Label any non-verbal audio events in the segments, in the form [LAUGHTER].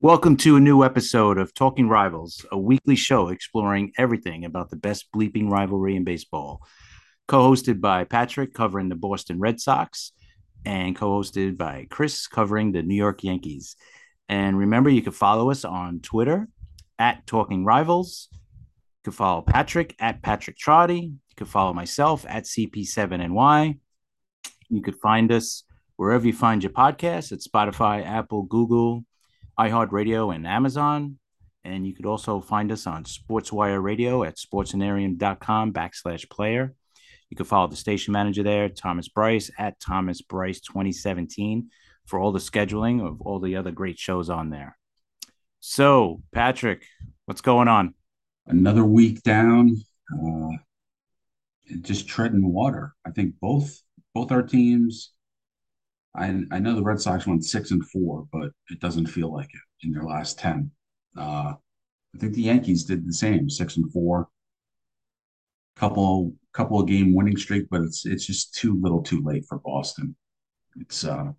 Welcome to a new episode of Talking Rivals, a weekly show exploring everything about the best bleeping rivalry in baseball. Co hosted by Patrick, covering the Boston Red Sox, and co hosted by Chris, covering the New York Yankees. And remember, you can follow us on Twitter at Talking Rivals. You can follow Patrick at Patrick Trotty. You can follow myself at CP7NY. You could find us wherever you find your podcasts at Spotify, Apple, Google, iHeartRadio, and Amazon. And you could also find us on SportsWire Radio at sportsanarium.com backslash player. You can follow the station manager there, Thomas Bryce, at Thomas Bryce 2017 for all the scheduling of all the other great shows on there. So, Patrick, what's going on? Another week down, uh, just treading water. I think both both our teams I I know the Red Sox went six and four, but it doesn't feel like it in their last ten. Uh, I think the Yankees did the same, six and four. Couple couple of game winning streak, but it's it's just too little, too late for Boston. It's uh,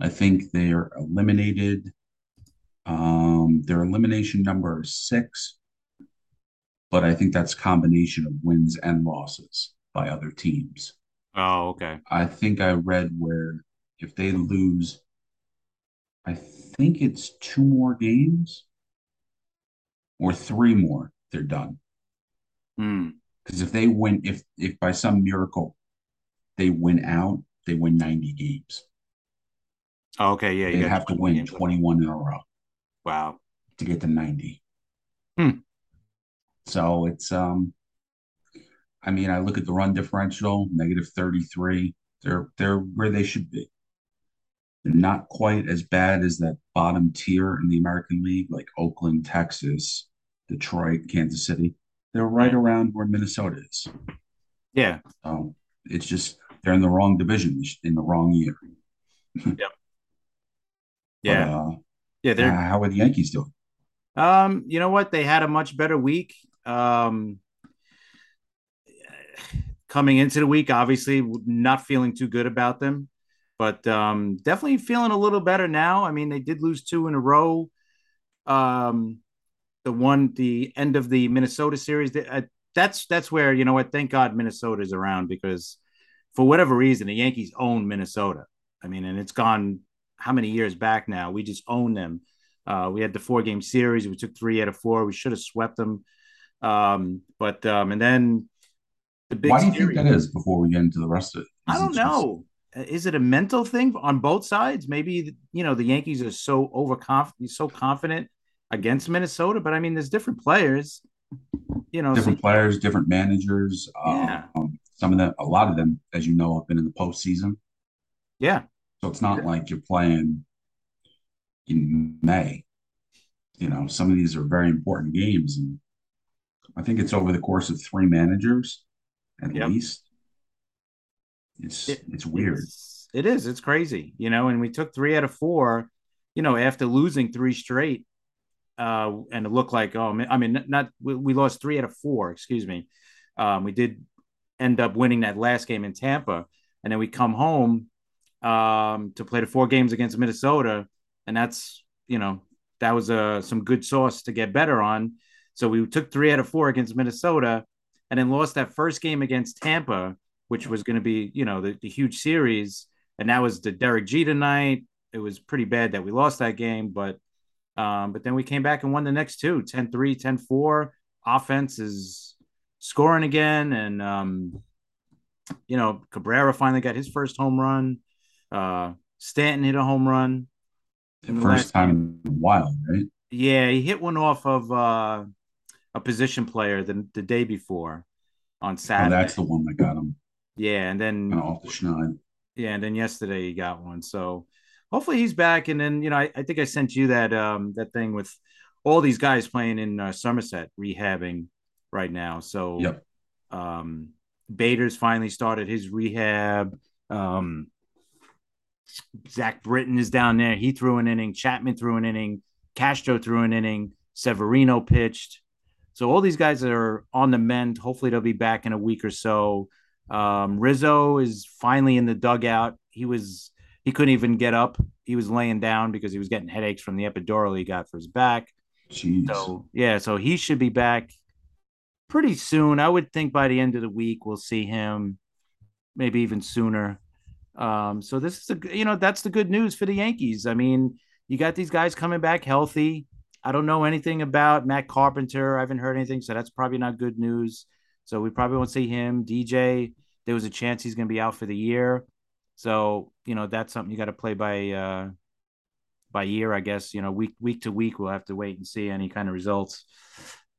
I think they're eliminated. Um, their elimination number is six, but I think that's combination of wins and losses by other teams. Oh, okay. I think I read where if they lose, I think it's two more games or three more, they're done. Hmm. Because if they win, if if by some miracle they win out, they win 90 games. Oh, okay, yeah, They have to win 21 in a row Wow. to get to 90. Hmm. So it's um I mean, I look at the run differential, negative 33. They're they're where they should be. Not quite as bad as that bottom tier in the American League, like Oakland, Texas, Detroit, Kansas City. They're right around where Minnesota is. Yeah. So it's just they're in the wrong division in the wrong year. [LAUGHS] Yeah. But, uh, yeah, they're uh, how are the Yankees doing? Um, you know what? They had a much better week. Um, coming into the week, obviously not feeling too good about them, but um, definitely feeling a little better now. I mean, they did lose two in a row. Um, the one, the end of the Minnesota series, uh, that's that's where you know what? Thank God Minnesota is around because for whatever reason, the Yankees own Minnesota. I mean, and it's gone how many years back now? We just own them. Uh, we had the four game series. We took three out of four. We should have swept them. Um, but um, and then the big Why do you series, think that is before we get into the rest of it? I don't just- know. Is it a mental thing on both sides? Maybe you know the Yankees are so overconfident, so confident against Minnesota, but I mean, there's different players. You know, so- different players, different managers. Yeah. Um, some of them, a lot of them, as you know, have been in the postseason. yeah, So it's not like you're playing in May. You know, some of these are very important games, and I think it's over the course of three managers at Yep. least. It's It- it's weird. It's, it is. It's crazy, you know. And we took three out of four, you know, after losing three straight. Uh, and it looked like, oh, I mean, not we, we lost three out of four. Excuse me. Um, we did end up winning that last game in Tampa, and then we come home um, to play the four games against Minnesota, and that's you know that was uh, some good sauce to get better on. So we took three out of four against Minnesota, and then lost that first game against Tampa, which was going to be, you know, the, the huge series. And that was the Derek Jeter night. It was pretty bad that we lost that game, but um, but then we came back and won the next two 10 3, 10 4. Offense is scoring again. And, um, you know, Cabrera finally got his first home run. Uh, Stanton hit a home run. The first time in a while, right? Yeah, he hit one off of uh, a position player the, the day before on Oh, Saturday. that's the one that got him yeah, and then kind of off the schneid. Yeah, and then yesterday he got one. So hopefully he's back. And then you know, I, I think I sent you that um that thing with all these guys playing in uh, Somerset rehabbing right now. So Yep. um Bader's finally started his rehab. Um Zach Britton is down there. He threw an inning. Chapman threw an inning. Castro threw an inning. Severino pitched. So all these guys are on the mend. Hopefully they'll be back in a week or so. Um, Rizzo is finally in the dugout. He was he couldn't even get up. He was laying down because he was getting headaches from the epidural he got for his back. Jeez. So yeah, so he should be back pretty soon. I would think by the end of the week we'll see him, maybe even sooner. Um, so this is a you know that's the good news for the Yankees. I mean, you got these guys coming back healthy. I don't know anything about Matt Carpenter. I haven't heard anything, so that's probably not good news. So we probably won't see him. DJ, there was a chance he's going to be out for the year. So you know that's something you got to play by uh, by year, I guess. You know, week week to week, we'll have to wait and see any kind of results,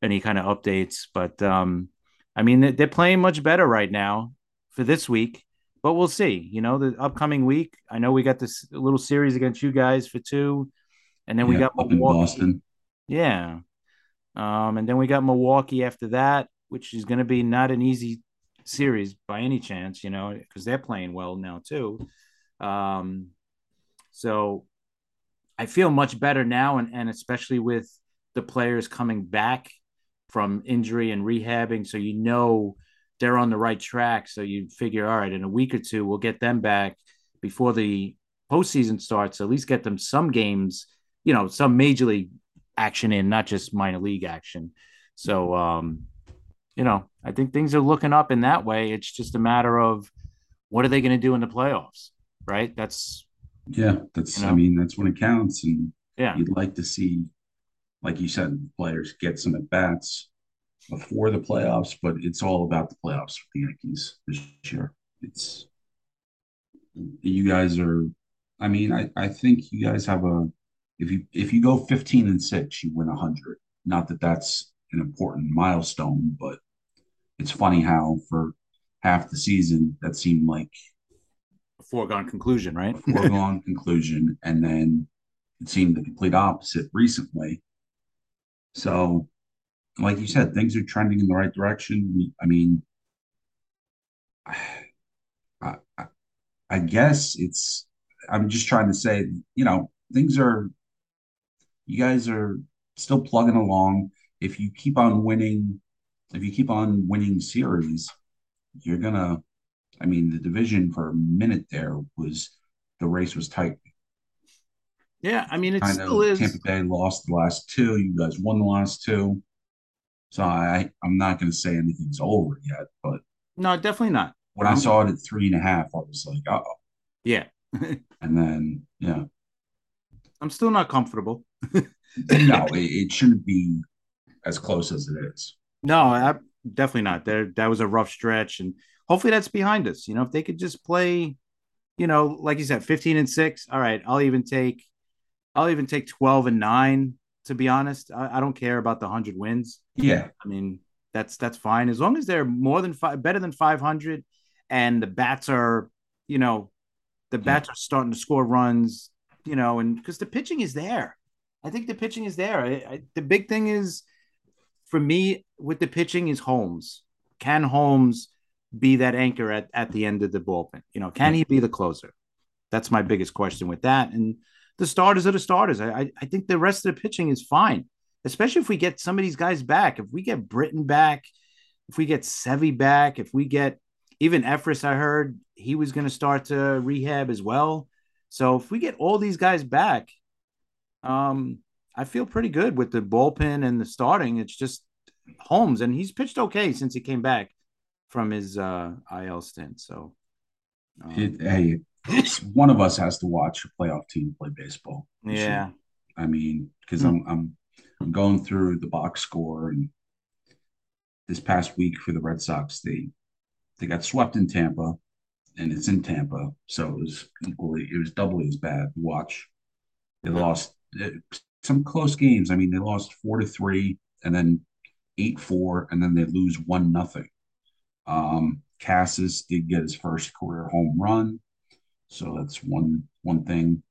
any kind of updates. But um, I mean, they're playing much better right now for this week. But we'll see. You know, the upcoming week. I know we got this little series against you guys for two, and then yeah, we got in Boston. Yeah, um, and then we got Milwaukee after that, which is going to be not an easy series by any chance, you know, because they're playing well now too. Um, so I feel much better now, and, and especially with the players coming back from injury and rehabbing, so you know they're on the right track. So you figure, all right, in a week or two, we'll get them back before the postseason starts. At least get them some games, you know, some major league action in, not just minor league action. So um, you know, I think things are looking up in that way. It's just a matter of what are they going to do in the playoffs, right? That's yeah, that's you know, I mean, that's when it counts, and yeah, you'd like to see, like you said, players get some at bats before the playoffs, but it's all about the playoffs for the Yankees this year. It's you guys are. I mean, I I think you guys have a. If you if you go fifteen and six, you win hundred. Not that that's an important milestone, but it's funny how for half the season that seemed like a foregone conclusion, right? foregone [LAUGHS] conclusion, and then it seemed the complete opposite recently. So, like you said, things are trending in the right direction. I mean, [SIGHS] I, I, I guess it's. I'm just trying to say, you know, things are. You guys are still plugging along. If you keep on winning if you keep on winning series, you're gonna. I mean, the division for a minute there was the race was tight. Yeah, I mean, it I still is. Tampa Bay lost the last two. You guys won the last two. So I, I'm not going to say anything's over yet, but no, definitely not. When I um, saw it at three and a half, I was like, oh, yeah. [LAUGHS] and then, yeah, I'm still not comfortable. no, [LAUGHS] it, it shouldn't be as close as it is. No, I, definitely not. There, that was a rough stretch, and hopefully that's behind us. You know, if they could just play, you know, like you said, fifteen and six. All right, I'll even take, I'll even take twelve and nine. To be honest, I, I don't care about the hundred wins. Yeah, I mean that's that's fine as long as they're more than five, better than five hundred, and the bats are, you know, the bats yeah. are starting to score runs. You know, and because the pitching is there. I think the pitching is there. I, I, the big thing is for me with the pitching is Holmes. Can Holmes be that anchor at, at the end of the bullpen? You know, can he be the closer? That's my biggest question with that. And the starters are the starters. I, I think the rest of the pitching is fine, especially if we get some of these guys back. If we get Britton back, if we get Sevy back, if we get even Effross, I heard he was going to start to rehab as well. So if we get all these guys back, um, I feel pretty good with the bullpen and the starting. It's just Holmes, and he's pitched okay since he came back from his uh, IL stint. So, um, it, hey, one of us has to watch a playoff team play baseball. Yeah, I mean, because mm. I'm I'm I'm going through the box score, and this past week for the Red Sox, they they got swept in Tampa, and it's in Tampa, so it was equally it was doubly as bad to watch. They lost some close games. I mean, they lost four to three, and then eight four, and then they lose one nothing. Um, Casas did get his first career home run, so that's one one thing.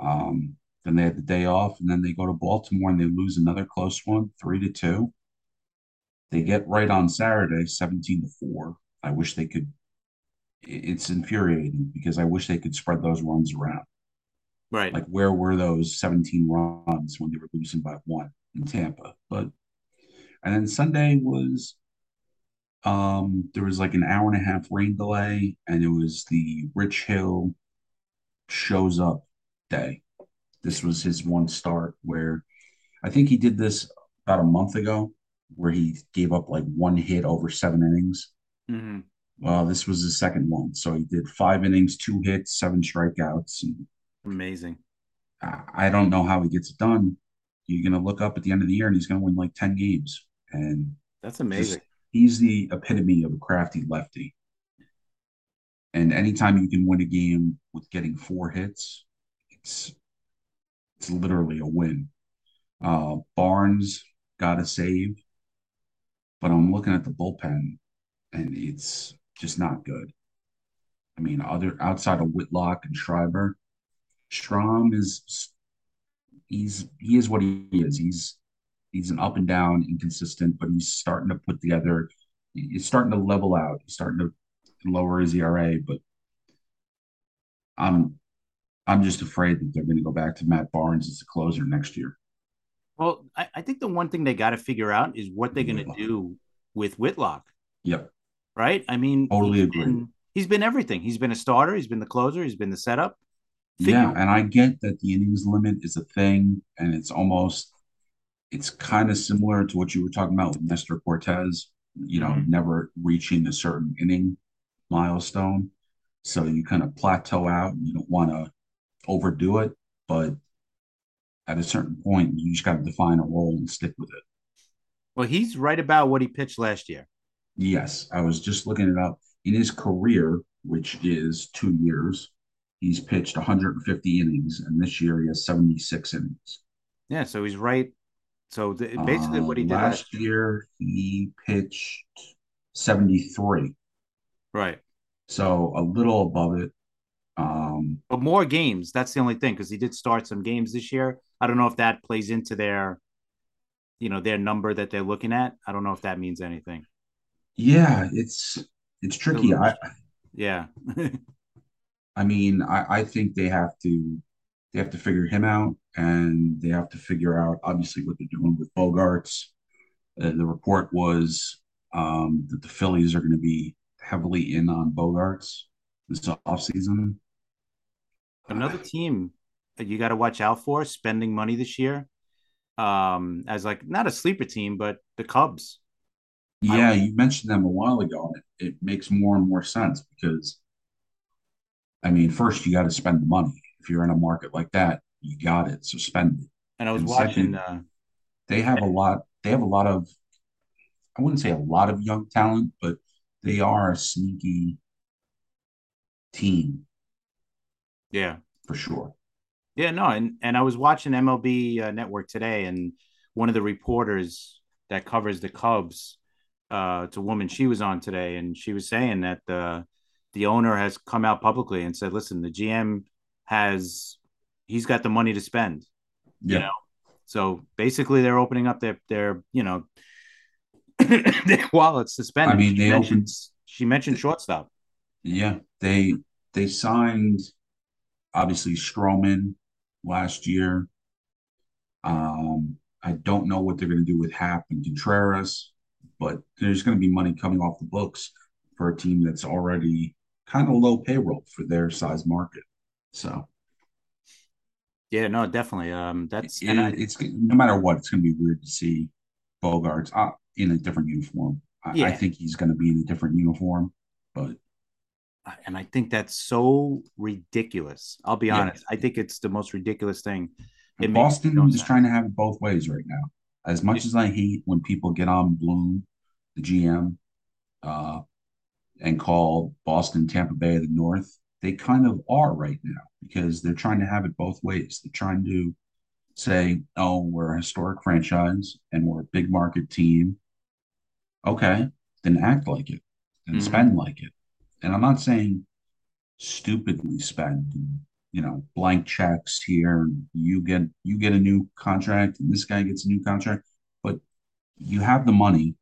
Um, then they had the day off, and then they go to Baltimore and they lose another close one, three to two. They get right on Saturday, seventeen to four. I wish they could. It's infuriating because I wish they could spread those runs around. Right. Like where were those 17 runs when they were losing by one in Tampa? But and then Sunday was um there was like an hour and a half rain delay, and it was the Rich Hill shows up day. This was his one start where I think he did this about a month ago, where he gave up like one hit over seven innings. Mm-hmm. Well, this was his second one. So he did five innings, two hits, seven strikeouts. And Amazing. I don't know how he gets it done. You're going to look up at the end of the year and he's going to win like 10 games. And that's amazing. Just, he's the epitome of a crafty lefty. And anytime you can win a game with getting four hits, it's it's literally a win. Uh, Barnes got a save, but I'm looking at the bullpen, and it's just not good. I mean, other outside of Whitlock and Schreiber, Strahm is he's he is what he is. He's he's an up and down, inconsistent, but he's starting to put together. He's starting to level out. He's starting to lower his ERA, but I'm I'm just afraid that they're going to go back to Matt Barnes as the closer next year. Well, I, I think the one thing they got to figure out is what they're going to do with Whitlock. Yep. Right. I mean, totally agree. He's been everything. He's been a starter. He's been the closer. He's been the setup. Figure- yeah, and I get that the innings limit is a thing, and it's almost it's kind of similar to what you were talking about with Nestor Cortes. You know, mm-hmm. never reaching a certain inning milestone. So you kind of plateau out. And You don't want to overdo it, but at a certain point, you just got to define a role and stick with it. Well, he's right about what he pitched last year. Yes, I was just looking it up. In his career, which is two years, he's pitched 150 innings, and this year he has 76 innings. Yeah, so he's right. So the, basically, uh, what he did last year, he pitched 73. Right. So a little above it. Um, but more games. That's the only thing because he did start some games this year. I don't know if that plays into their, you know, their number that they're looking at. I don't know if that means anything. Yeah, it's it's tricky. I yeah. [LAUGHS] I mean, I, I think they have to they have to figure him out, and they have to figure out obviously what they're doing with Bogaerts. Uh, the report was um, that the Phillies are going to be heavily in on Bogaerts this offseason. Another team that you got to watch out for spending money this year um, as like not a sleeper team, but the Cubs. Yeah, you mentioned them a while ago, and it, it makes more and more sense because, I mean, first you got to spend the money. If you're in a market like that, you got it, so spend it. And I was and watching. Second, uh, they have a lot. They have a lot of. I wouldn't say a lot of young talent, but they are a sneaky team. Yeah, for sure. Yeah, no, and and I was watching MLB uh, Network today, and one of the reporters that covers the Cubs, uh, it's a woman. She was on today, and she was saying that the the owner has come out publicly and said, "Listen, the GM has he's got the money to spend." Yeah. You know, so basically, they're opening up their their you know [COUGHS] their wallets to spend. I mean, she they mentioned, opened, she mentioned shortstop. Yeah, they they signed obviously Stroman last year. Um, I don't know what they're going to do with Happ and Contreras, but there's going to be money coming off the books for a team that's already kind of low payroll for their size market. So, yeah, no, definitely. Um, that's it, I, it's no matter what, it's going to be weird to see Bogaerts uh, in a different uniform. I, yeah. I think he's going to be in a different uniform, but and I think that's so ridiculous. I'll be yeah. honest. I think it's the most ridiculous thing. It Boston is sense. trying to have it both ways right now. As much yeah. as I hate when people get on Bloom, the GM, uh, and call Boston Tampa Bay of the North, they kind of are right now because they're trying to have it both ways. They're trying to say, oh, we're a historic franchise and we're a big market team. Okay, then act like it and mm-hmm. spend like it and I'm not saying stupidly spend, you know, blank checks here. You get you get a new contract, and this guy gets a new contract, but you have the money.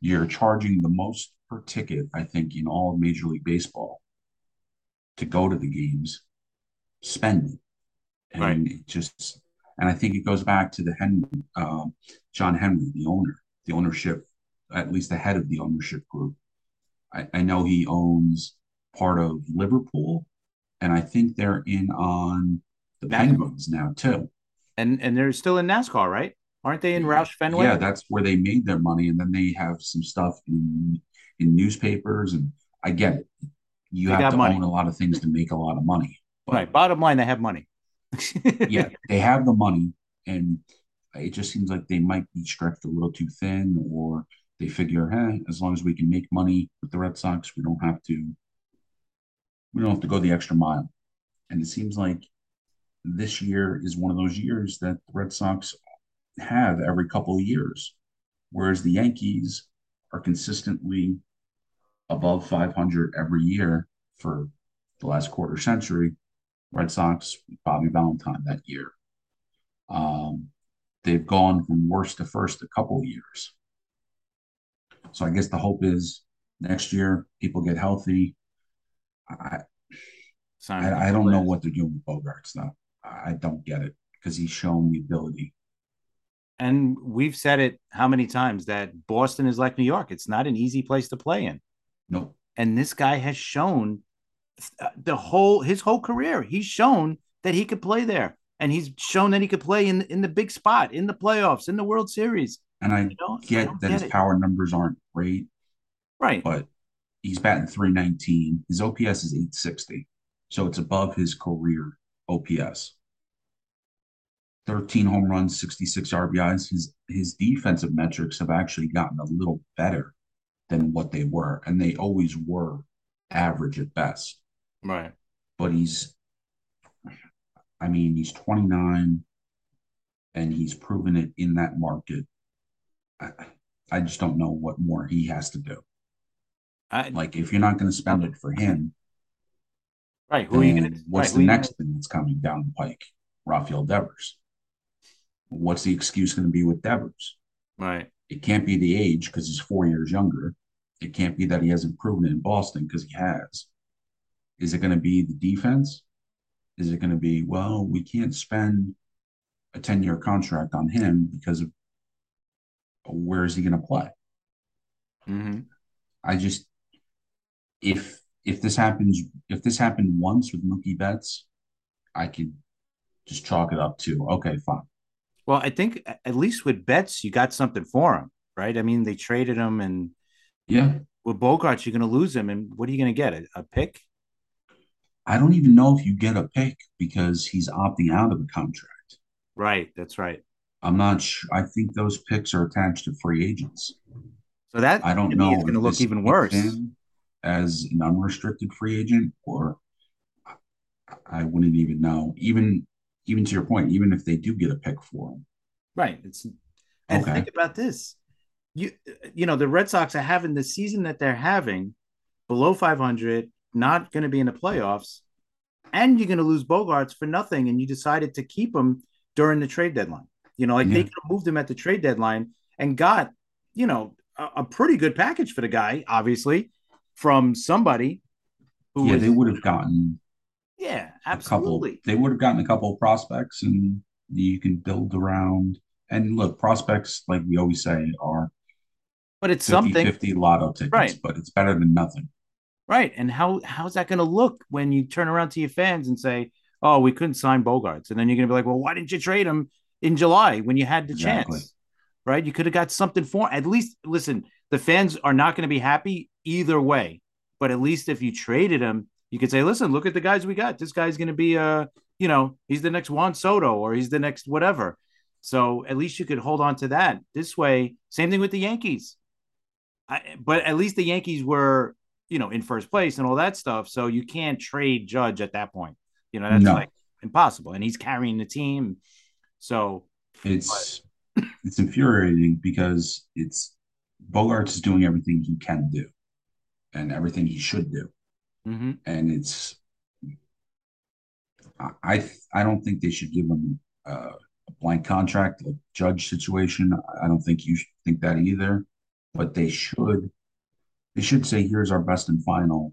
You're charging the most per ticket, I think, in all of Major League Baseball to go to the games. Spend it, and right. it just and I think it goes back to the Henry, uh, John Henry, the owner, the ownership, at least the head of the ownership group I, I know he owns part of Liverpool, and I think they're in on the. Penguins now too. And and they're still in NASCAR, right? Aren't they in Roush Fenway? Yeah, that's where they made their money, and then they have some stuff in in newspapers. And I get it; you They have to money. own a lot of things to make a lot of money. But right. Bottom line, they have money. [LAUGHS] yeah, they have the money, and it just seems like they might be stretched a little too thin, or they figure, hey, as long as we can make money with the Red Sox, we don't have to we don't have to go the extra mile. And it seems like this year is one of those years that the Red Sox have every couple of years, whereas the Yankees are consistently above 500 every year for the last quarter century. Red Sox, Bobby Valentine that year. Um, they've gone from worst to first a couple of years. So I guess the hope is next year people get healthy. I I, I don't know what they're doing with Bogaerts though. I don't get it because he's shown the ability. And we've said it how many times that Boston is like New York. It's not an easy place to play in. Nope. And this guy has shown uh, the whole his whole career. He's shown that he could play there, and he's shown that he could play in in the big spot, in the playoffs, in the World Series. And I You know, I get don't that get his it. power numbers aren't great, Right. but he's batting 319. His OPS is 860. So it's above his career OPS. 13 home runs, 66 RBIs. His his defensive metrics have actually gotten a little better than what they were, and they always were average at best. Right. But he's I mean, he's 29 and he's proven it in that market. I, I just don't know what more he has to do. I, Like, if you're not going to spend it for him, right. Who are you going to? what's right, the next thing that's coming down the pike? Rafael Devers. What's the excuse going to be with Devers? Right. It can't be the age because he's four years younger. It can't be that he hasn't proven it in Boston because he has. Is it going to be the defense? Is it going to be, well, we can't spend a 10 year contract on him because of where is he going to play? hmm I just, if, if this happens, if this happened once with Mookie Betts, I could just chalk it up to, okay, fine. Well, I think at least with Betts, you got something for him, right? I mean, they traded him, and Yeah. with Bogaerts, you're going to lose him, and what are you going to get? A, a pick? I don't even know if you get a pick because he's opting out of the contract. Right. That's right. I'm not sure. I think those picks are attached to free agents. So that I don't know It's going to look even worse. as an unrestricted free agent, or I wouldn't even know. Even even to your point, even if they do get a pick for him, Right. It's and Okay. think about this. You you know, the Red Sox are having the season that they're having below 500, not going to be in the playoffs, and you're going to lose Bogaerts for nothing and you decided to keep him during the trade deadline. You know, like they could have moved him at the trade deadline and got, you know, a, a pretty good package for the guy, obviously, from somebody who yeah, they would have gotten yeah, a couple. absolutely. They would have gotten a couple of prospects, and you can build around. And look, prospects, like we always say, are But it's 50 something 50 lotto tickets, Right. but it's better than nothing. Right. And how how's that going to look when you turn around to your fans and say, "Oh, we couldn't sign Bogaerts," and then you're going to be like, "Well, why didn't you trade him in July when you had the Exactly. chance?" Right? You could have got something for at least. Listen, the fans are not going to be happy either way, but at least if you traded him, you could say, "Listen, look at the guys we got. This guy's going to be uh, you know, he's the next Juan Soto or he's the next whatever." So at least you could hold on to that. This way, same thing with the Yankees. I, but at least the Yankees were, you know, in first place and all that stuff. So you can't trade Judge at that point. You know, that's No. like impossible. And he's carrying the team. So It's [LAUGHS] it's infuriating because it's Bogaerts is doing everything he can do and everything he should do. mhm. And it's I I, don't think they should give him uh, a blank contract, a judge situation. I don't think you should think that either. But they should they should say, here's our best and final.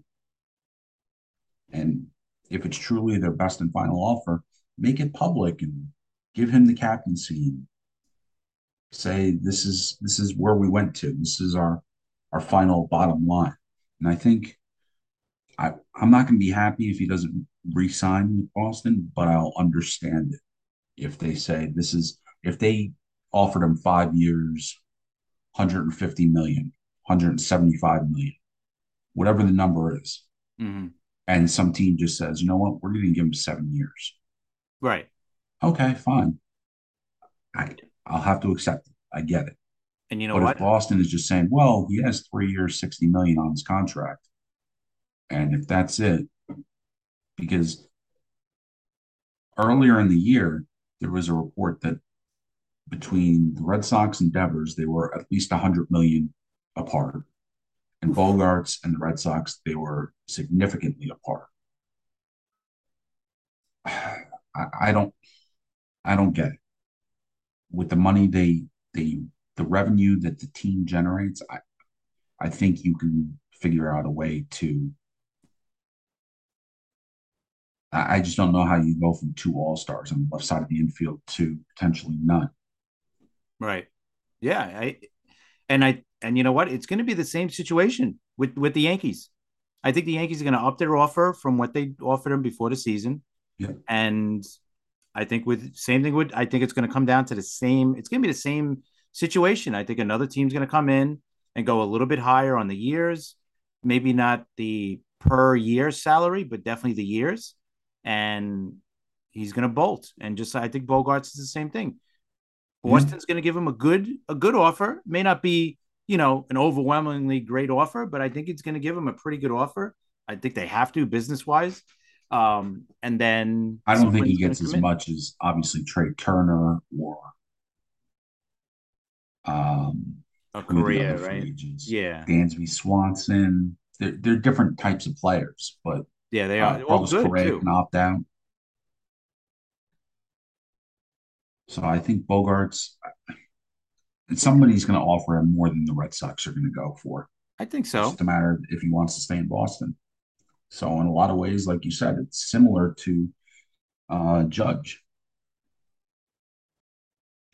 And if it's truly their best and final offer, make it public and give him the captaincy and say this is this is where we went to. This is our our final bottom line. And I think I I'm not going to be happy if he doesn't re-sign with Boston, but I'll understand it if they say this is if they offered him five years, 150 million, 175 million, whatever the number is, Mm-hmm. and some team just says, you know what, we're going to give him seven years. Right. Okay, fine. I I'll have to accept it. I get it. And you know but what? if Boston is just saying, well, he has three years, 60 million on his contract, and if that's it, because earlier in the year, there was a report that between the Red Sox and Devers, they were at least 100 million apart. And Bogaerts and the Red Sox, they were significantly apart. [SIGHS] I, I don't I don't get it. With the money they they the revenue that the team generates, I I think you can figure out a way to I I just don't know how you go from two all stars on the left side of the infield to potentially none. Right. Yeah. I and I and you know what? It's going to be the same situation with with the Yankees. I think the Yankees are going to up their offer from what they offered him before the season, Yeah. and I think with same thing with I think it's going to come down to the same. It's going to be the same situation. I think another team's going to come in and go a little bit higher on the years, maybe not the per year salary, but definitely the years, and he's going to bolt. And just I think Bogaerts is the same thing. Boston's going to give him a good a good offer. May not be you know an overwhelmingly great offer, but I think it's going to give him a pretty good offer. I think they have to business wise. Um, and then I don't think he gets as in. much as obviously Trey Turner or um a who are the Correa, right? agents. Yeah, Dansby Swanson. They're, they're different types of players, but yeah, they uh, are all Carlos good Correa too. can opt out. So I think Bogaerts, somebody's going to offer him more than the Red Sox are going to go for. I think It's so. just a matter of if he wants to stay in Boston. So in a lot of ways, like you said, it's similar to uh, Judge.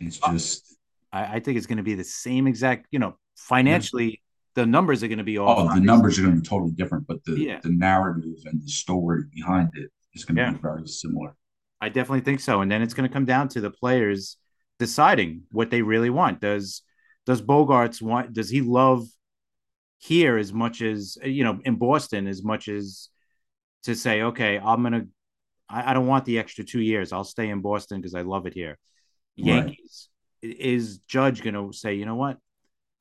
It's Uh, just I, I think it's going to be the same exact. You know, financially, the numbers are going to be off. oh, the numbers are going to be totally different, but the Yeah. the narrative and the story behind it is going to Yeah. be very similar. I definitely think so. And then it's going to come down to the players deciding what they really want. Does does Bogaerts want? Does he love here as much as you know in Boston as much as to say, okay, I'm gonna. I, I don't want the extra two years. I'll stay in Boston because I love it here. Right. Yankees is Judge going to say, you know what?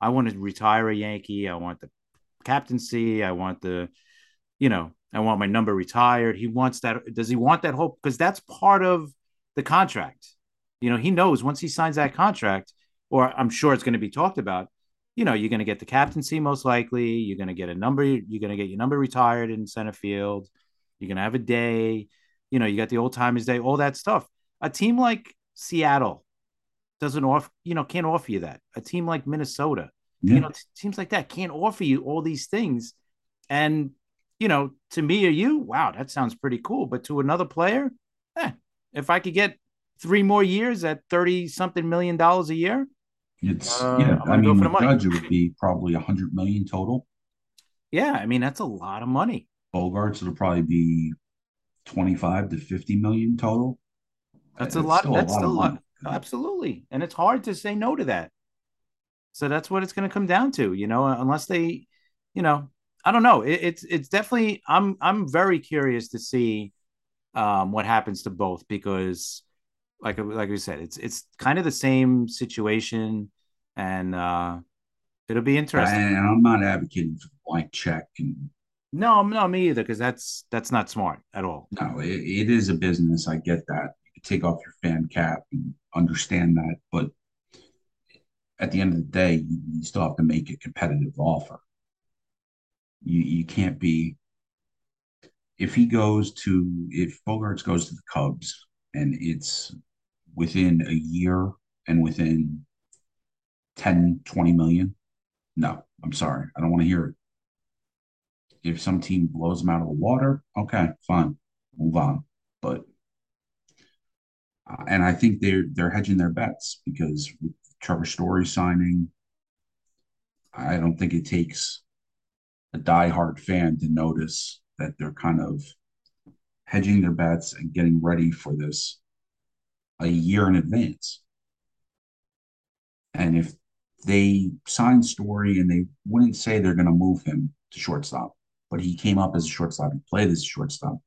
I want to retire a Yankee. I want the captaincy. I want the, you know, I want my number retired. He wants that. Does he want that hope? Because that's part of the contract. You know, he knows once he signs that contract, or I'm sure it's going to be talked about. You know, you're going to get the captaincy most likely. You're going to get a number. You're going to get your number retired in center field. You're going to have a day. You know, you got the old timers day, all that stuff. A team like Seattle doesn't offer, you know, can't offer you that. A team like Minnesota, Yeah. you know, t- teams like that can't offer you all these things. And, you know, to me or you, wow, that sounds pretty cool. But to another player, eh, if I could get three more years at 30 something million dollars a year, It's Uh, yeah. I mean, for the with money. Judge, it would be probably a hundred million total. yeah, I mean, that's a lot of money. Bogaerts, it'll probably be twenty-five to fifty million total. That's a It's lot. still That's a lot lot. Absolutely. And it's hard to say no to that. So that's what it's going to come down to, you know, unless they, you know, I don't know. It, it's it's definitely I'm I'm very curious to see um what happens to both because like like we said, it's it's kind of the same situation and uh it'll be interesting. And I'm not advocating for the blank check. And No, no, me either, because that's that's not smart at all. no, it, it is a business. I get that. You can take off your fan cap and understand that, but at the end of the day, you, you still have to make a competitive offer. You you can't be if he goes to if Bogaerts goes to the Cubs and it's within a year and within 10, 20 million. No, I'm sorry. I don't want to hear it. If some team blows him out of the water, okay, fine, move on. But uh, and I think they're they're hedging their bets because with Trevor Story signing, I don't think it takes a diehard fan to notice that they're kind of hedging their bets and getting ready for this a year in advance. And if they signed Story and they wouldn't say they're going to move him to shortstop, but he came up as a shortstop. He played as a shortstop.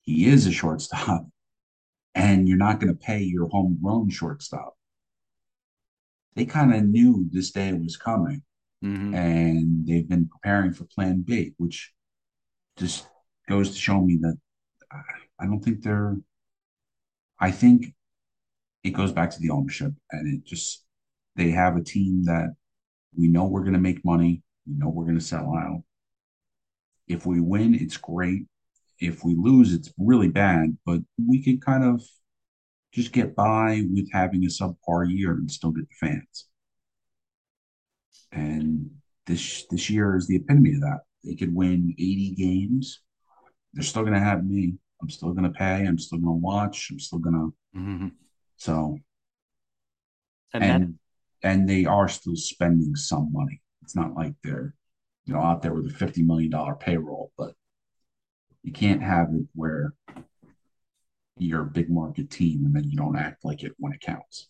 He is a shortstop, [LAUGHS] and you're not going to pay your homegrown shortstop. They kind of knew this day was coming, Mhm. and they've been preparing for Plan B, which just goes to show me that I, I don't think they're. I think it goes back to the ownership, and it just they have a team that we know we're going to make money, we know we're going to sell out. If we win, it's great. If we lose, it's really bad, but we can kind of just get by with having a subpar year and still get the fans. And this this year is the epitome of that. They could win 80 games. They're still going to have me. I'm still going to pay. I'm still going to watch. I'm still going to. Mhm. So, And, that, and and they are still spending some money. It's not like they're, you know, out there with a fifty million dollar payroll, but you can't have it where you're a big market team and then you don't act like it when it counts.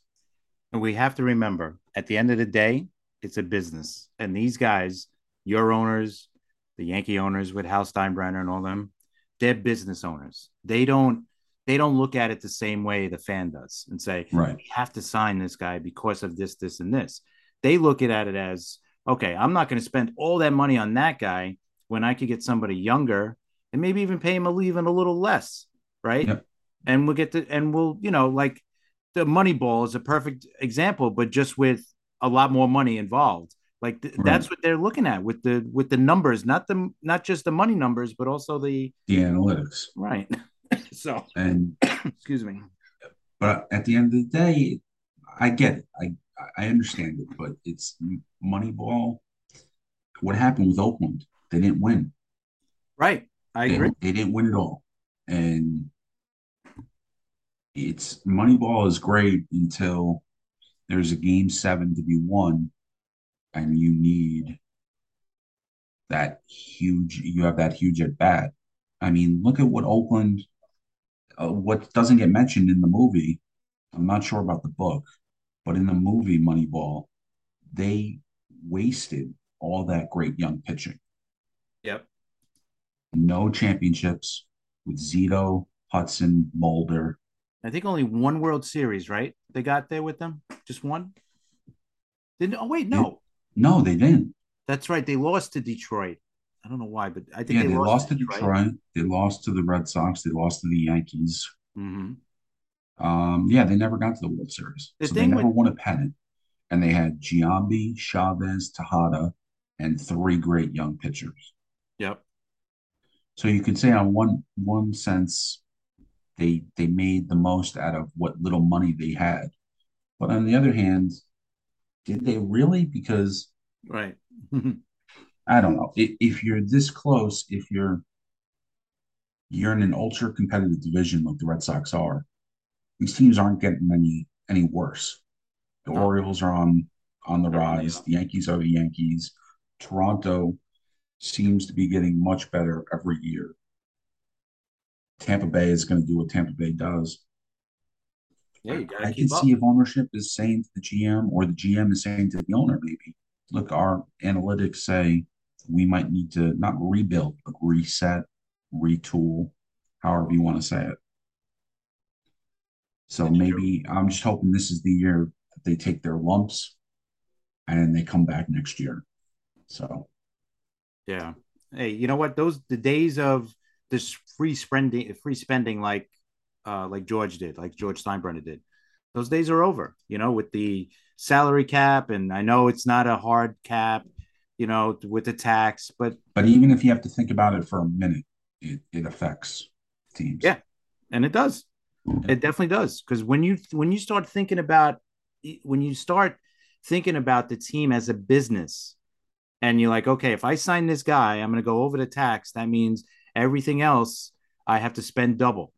And we have to remember at the end of the day, it's a business. And these guys, your owners, the Yankee owners with Hal Steinbrenner and all them, they're business owners. They don't they don't look at it the same way the fan does and say, Right. we have to sign this guy because of this, this, and this. They look at it as, okay, I'm not going to spend all that money on that guy when I could get somebody younger and maybe even pay him a even a little less, right? Yep. And we'll get to and we'll, you know, like the money ball is a perfect example, but just with a lot more money involved. Like th- Right. that's what they're looking at with the with the numbers, not the not just the money numbers, but also the The analytics. right. [LAUGHS] so And [COUGHS] excuse me. but at the end of the day, I get it. I I understand it, but it's Moneyball. What happened with Oakland? They didn't win. Right. I They, agree. they didn't win at all. And it's Moneyball is great until there's a game seven to be won, and you need that huge. You have that huge at bat. I mean, look at what Oakland. Uh, what doesn't get mentioned in the movie. I'm not sure about the book, but in the movie Moneyball, they wasted all that great young pitching. Yep. No championships with Zito, Hudson, Mulder. I think only one World Series, right? They got there with them? Just one? Didn't oh wait, no. No, they didn't. That's right. They lost to Detroit. I don't know why, but I think Yeah, they, they, lost, lost to Detroit. They lost to the Red Sox. They lost to the Yankees. hmm Um, yeah, they never got to the World Series. The so they never with- won a pennant. And they had Giambi, Chavez, Tejada, and three great young pitchers. Yep. So you could say on one one sense, they they made the most out of what little money they had. But on the other hand, did they really? Because Right. [LAUGHS] I don't know. If, if you're this close, if you're you're in an ultra competitive division like the Red Sox are, these teams aren't getting any any worse. The. Orioles are on on the They're on the rise. The Yankees are the Yankees. Toronto seems to be getting much better every year. Tampa Bay is going to do what Tampa Bay does. yeah, I can up. see if ownership is saying to the GM or the GM is saying to the owner, maybe, look, our analytics say we might need to not rebuild, but reset, retool, however you want to say it. So That's true. maybe I'm just hoping this is the year that they take their lumps and they come back next year. So Yeah. Hey, you know what? Those the days of this free spending, free spending, like uh, like George did, like George Steinbrenner did. Those days are over. You know, with the salary cap, and I know it's not a hard cap. You know, with the tax, but but even if you have to think about it for a minute, it, it affects teams. Yeah. and it does. It definitely does because when you when you start thinking about when you start thinking about the team as a business, and you're like, okay, if I sign this guy, I'm going to go over the tax. That means everything else I have to spend double,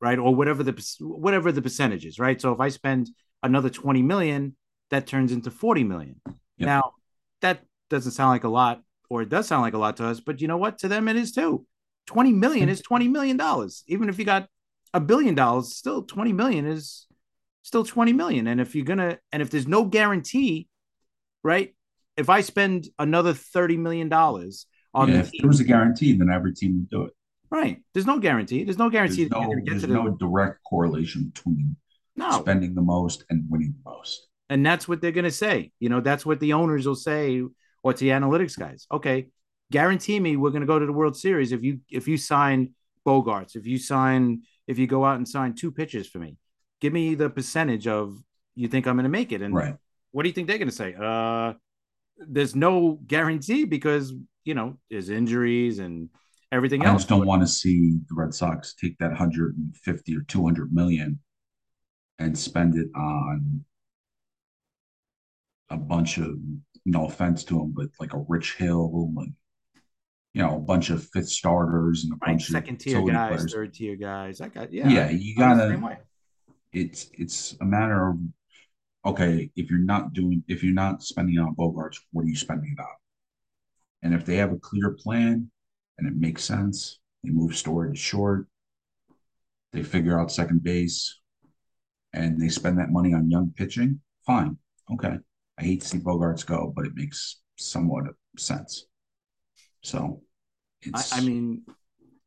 right? Or whatever the whatever the percentage is, right? So if I spend another 20 million, that turns into 40 million. Yep. Now, that doesn't sound like a lot, or it does sound like a lot to us, but you know what? To them, it is too. 20 million is 20 million dollars. Even if you got a billion dollars, still 20 million is still 20 million. And if you're gonna and if there's no guarantee, right? If I spend another 30 million dollars on Yeah, the if team, there was a guarantee, then every team would do it. right? There's no guarantee. There's no guarantee There's no there's no direct correlation between no. spending the most and winning the most. And that's what they're going to say. You know, that's what the owners will say or to the analytics guys. Okay, guarantee me we're going to go to the World Series if you if you sign Bogaerts, if you sign if you go out and sign two pitchers for me. Give me the percentage of you think I'm going to make it. And Right. what do you think they're going to say? Uh there's no guarantee because, you know, there's injuries and everything else. I just don't want to see the Red Sox take that 150 or 200 million and spend it on a bunch of no offense to him, but like a Rich Hill and you know a bunch of fifth starters and a right, bunch second of tier guys, players. third tier guys. I got yeah. Yeah, you gotta. It's it's a matter of okay if you're not doing if you're not spending on Bogaerts, what are you spending it on? And if they have a clear plan and it makes sense, they move Story to short, they figure out second base, and they spend that money on young pitching, fine. Okay. I hate to see Bogaerts go, but it makes somewhat of sense. So I, I mean,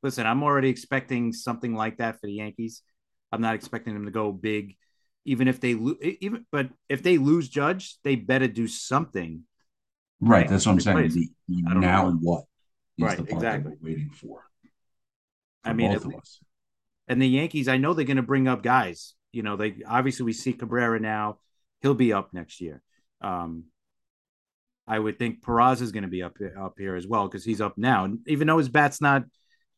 listen, I'm already expecting something like that for the Yankees. I'm not expecting them to go big, even if they lose. Even, but if they lose Judge, they better do something. Right. That's what I'm saying. The, now know. what is Right, the part exactly. that we're waiting for? for I mean, both of us. And the Yankees, I know they're going to bring up guys. You know, they obviously we see Cabrera now; he'll be up next year. Um, I would think Peraza is going to be up up here as well because he's up now, and even though his bat's not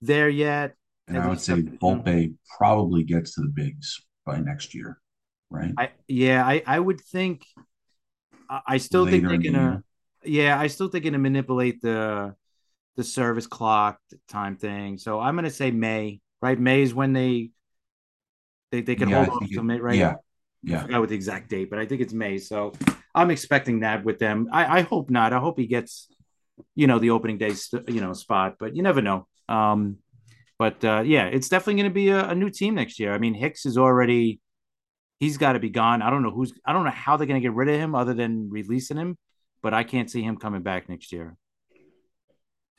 there yet. And I would say up- you know. Volpe probably gets to the bigs by next year, right? I yeah, I I would think. I, I still think they're gonna. Yeah, I still think gonna manipulate the the service clock the time thing. So I'm gonna say May. Right, May is when they they they can Yeah, hold off till May. Right. Yeah, I yeah. forgot what the exact date, but I think it's May. So I'm expecting that with them. I, I hope not. I hope he gets, you know, the opening day, you know, spot. But you never know. Um, but uh, yeah, it's definitely going to be a, a new team next year. I mean, Hicks is already, he's got to be gone. I don't know who's, I don't know how they're going to get rid of him other than releasing him. But I can't see him coming back next year.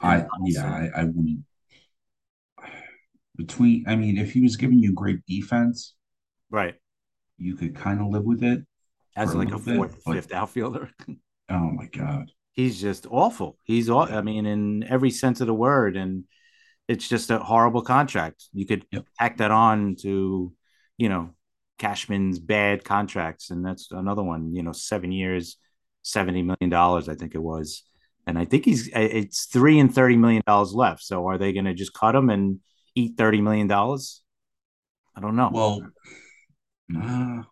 I yeah, I, I wouldn't. Between, I mean, if he was giving you great defense, Right. you could kind of live with it. As For a like a little bit, fourth, but- fifth outfielder. [LAUGHS] Oh my god, he's just awful. He's all, I mean, in every sense of the word, and it's just a horrible contract. You could Yep. tack that on to, you know, Cashman's bad contracts, and that's another one. You know, seven years, seventy million dollars, I think it was, and I think he's it's three and thirty million dollars left. So are they going to just cut him and eat thirty million dollars? I don't know. Well, uh,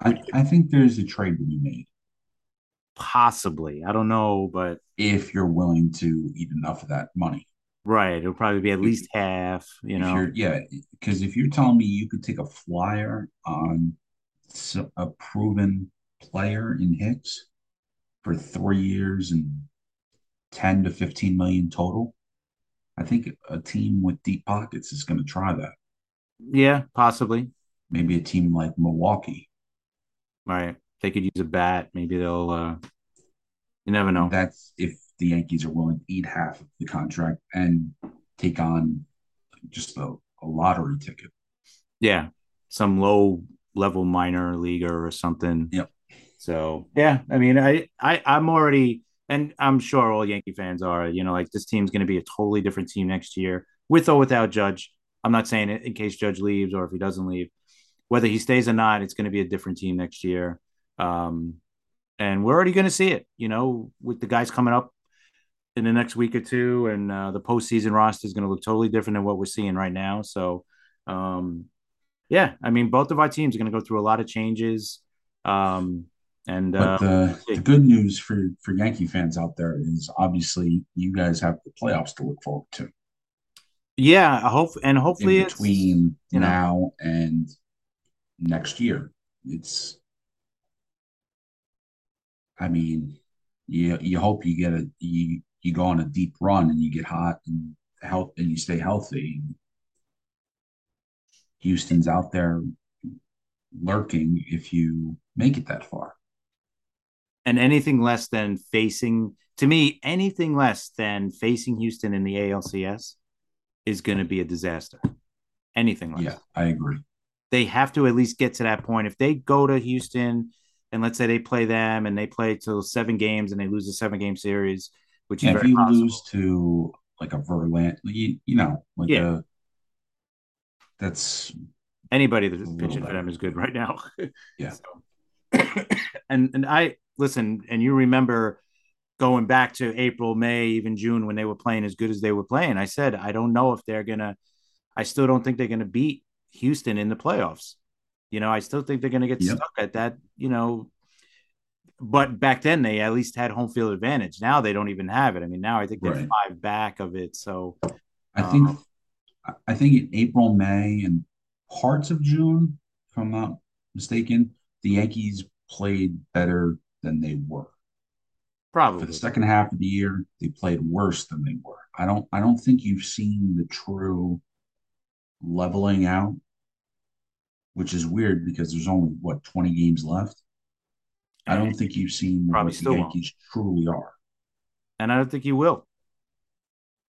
I I think there's a trade to be made possibly, I don't know, but if you're willing to eat enough of that money. right, it'll probably be at least half. You know, yeah, because if you're telling me you could take a flyer on a proven player in Hicks for three years and 10 to 15 million total, I think a team with deep pockets is going to try that. yeah, possibly. Maybe a team like Milwaukee. Right. They could use a bat. Maybe they'll uh you never know. That's if the Yankees are willing to eat half of the contract and take on just a, a lottery ticket. Yeah. Some low level minor leaguer or something. Yep. So yeah, I mean I, I I'm already and I'm sure all Yankee fans are, you know, like this team's gonna be a totally different team next year, with or without Judge. I'm not saying it in case Judge leaves or if he doesn't leave. Whether he stays or not, it's gonna be a different team next year. Um and we're already gonna see it, you know, with the guys coming up in the next week or two, and uh, the postseason roster is going to look totally different than what we're seeing right now. So, um, yeah, I mean, both of our teams are going to go through a lot of changes. Um, and uh, But the, the good news for, for Yankee fans out there is obviously you guys have the playoffs to look forward to yeah, I hope and hopefully in it's between you know. now and next year. It's, I mean, you you hope you get a you you go on a deep run and you get hot and health and you stay healthy, Houston's out there lurking if you make it that far. And anything less than facing, to me, anything less than facing Houston in the ALCS is going to be a disaster. Anything less. Yeah, I agree. They have to at least get to that point. If they go to Houston and let's say they play them and they play till seven games and they lose a seven game series, which yeah, if you possible. lose to like a Verlander, you, you know, like yeah. a that's anybody that's pitching for them is good right now. [LAUGHS] Yeah. so, [COUGHS] and and I listen, and you remember going back to April, May, even June when they were playing as good as they were playing. I said I don't know if they're gonna. I still don't think they're gonna beat Houston in the playoffs. You know, I still think they're gonna get yep. stuck at that. You know, but back then they at least had home field advantage. Now they don't even have it. I mean, now I think they're right. five back of it. So I think um, I think in April, May, and parts of June, if I'm not mistaken, the Yankees played better than they were. Probably for the second half of the year, they played worse than they were. I don't I don't think you've seen the true leveling out, which is weird because there's only what 20 games left. I don't think you've seen Probably what the Yankees won't. truly are. And I don't think you will.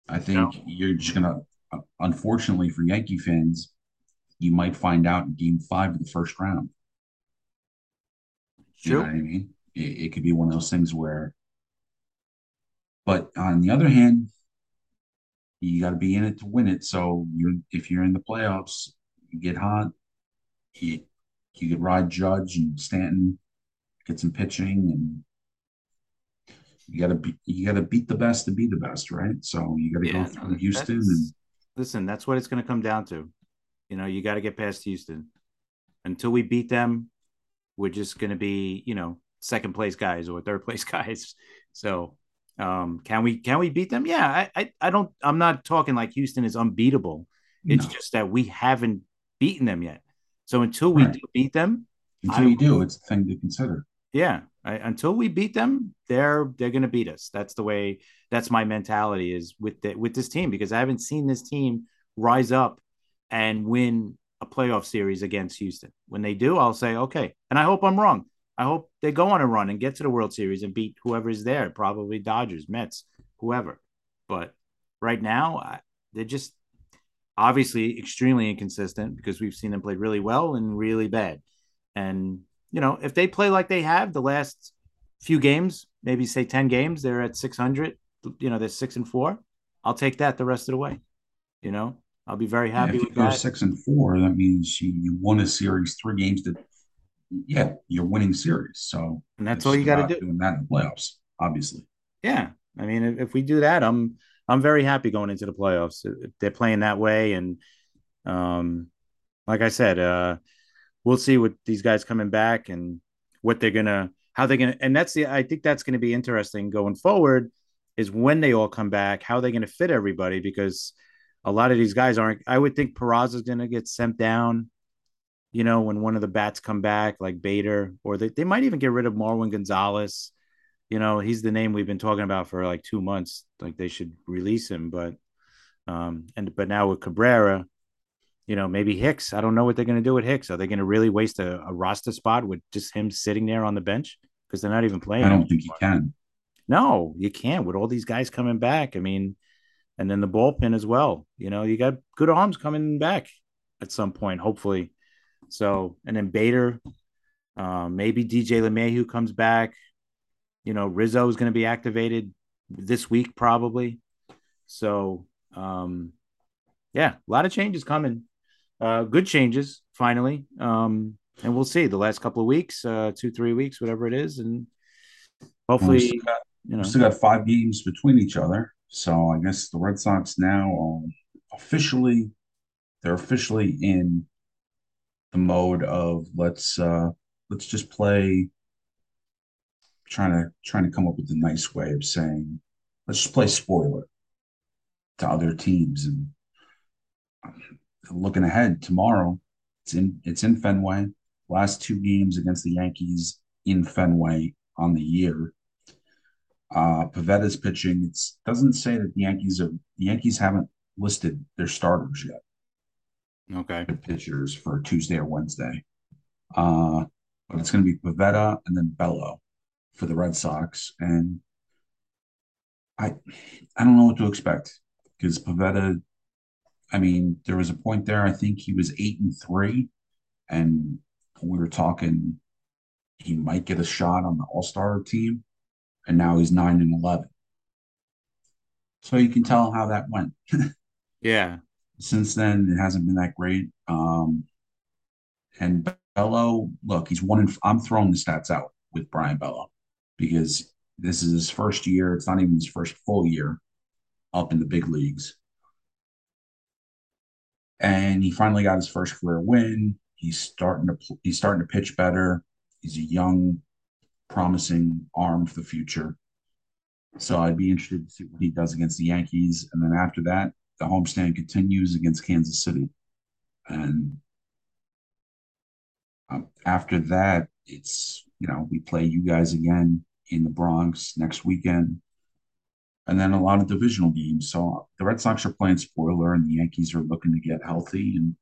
I think no. you're just gonna uh, unfortunately for Yankee fans, you might find out in game five of the first round. Sure. You know what I mean? It, it could be one of those things where, but on the other hand, you got to be in it to win it. So you're if you're in the playoffs, you get hot. You, you could ride Judge and Stanton, get some pitching, and you got to be you got to beat the best to be the best, right? So you got to yeah, go through Houston and listen, that's what it's going to come down to. You know, you got to get past Houston. Until we beat them, we're just going to be, you know, second place guys or third place [LAUGHS] guys. So, um, can we can we beat them? Yeah, I I, I don't. I'm not talking like Houston is unbeatable. It's no. just that we haven't beaten them yet. So until we right. do beat them, until we do, it's a thing to consider. Yeah, I, until we beat them, they're they're going to beat us. That's the way. That's my mentality is with the, with this team because I haven't seen this team rise up and win a playoff series against Houston. When they do, I'll say okay, and I hope I'm wrong. I hope they go on a run and get to the World Series and beat whoever's there, probably Dodgers, Mets, whoever. But right now, they're just obviously extremely inconsistent because we've seen them play really well and really bad. And you know, if they play like they have the last few games, maybe say 10 games, they're at 600, you know, they're six and four. I'll take that the rest of the way. You know, I'll be very happy yeah, if you go six and four, that means you, you won a series, three games that, yeah, you're winning series. So, and that's all you got to do. Doing that in the playoffs, obviously. Yeah. I mean, if, if we do that, I'm, I'm very happy going into the playoffs. If they're playing that way. And, um, like I said, uh, we'll see what these guys coming back and what they're gonna how they're gonna and that's the I think that's gonna be interesting going forward is when they all come back, how they're gonna fit everybody because a lot of these guys aren't I would think Peraza is gonna get sent down, you know, when one of the bats come back, like Bader, or they, they might even get rid of Marwin Gonzalez. You know, he's the name we've been talking about for like two months. Like they should release him, but um and but now with Cabrera, you know, maybe Hicks. I don't know what they're going to do with Hicks. Are they going to really waste a, a, roster spot with just him sitting there on the bench because they're not even playing? I don't think you can. No, you can't with all these guys coming back. I mean, and then the bullpen as well. You know, you got good arms coming back at some point, hopefully. So, and then Bader, um, maybe DJ LeMahieu comes back. You know, Rizzo is going to be activated this week probably. So, um, yeah, a lot of changes coming uh, good changes finally. Um, and we'll see the last couple of weeks, uh, two, three weeks, whatever it is. And hopefully, still got, you know, still got five games between each other. So I guess the Red Sox now are officially, they're officially in the mode of let's, uh, let's just play trying to trying to come up with a nice way of saying let's just play spoiler to other teams and looking ahead tomorrow, it's in it's in Fenway. Last two games against the Yankees in Fenway on the year. Uh, Pivetta's pitching. It doesn't say that the Yankees are the Yankees haven't listed their starters yet. Okay. The pitchers for Tuesday or Wednesday. Uh, but it's going to be Pivetta and then Bello for the Red Sox. And I I don't know what to expect because Pivetta, I mean, there was a point there, I think he was eight and three, and we were talking he might get a shot on the All Star team, and now he's nine and eleven. So you can tell how that went. [LAUGHS] yeah. Since then, it hasn't been that great. Um, and Bello, look, he's one. In, I'm throwing the stats out with Brayan Bello because this is his first year. It's not even his first full year up in the big leagues. And he finally got his first career win. He's starting to he's starting to pitch better. He's a young, promising arm for the future. So I'd be interested to see what he does against the Yankees. And then after that, the homestand continues against Kansas City. And um, after that, it's, you know, we play you guys again in the Bronx next weekend. And then a lot of divisional games. So the Red Sox are playing spoiler, and the Yankees are looking to get healthy and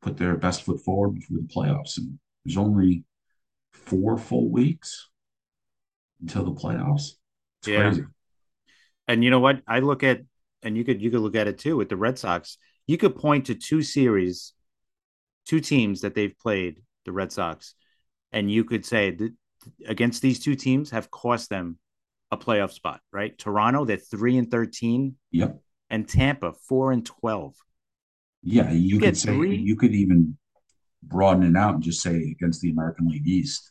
put their best foot forward for the playoffs. And there's only four full weeks until the playoffs. It's yeah. crazy. And you know what? I look at, and you could you could look at it too with the Red Sox. You could point to two series, two teams that they've played, the Red Sox, and you could say that against these two teams have cost them a playoff spot, right? Toronto, they're three and thirteen. Yep. And Tampa, four and twelve. Yeah, you, you could say three. you could even broaden it out and just say against the American League East.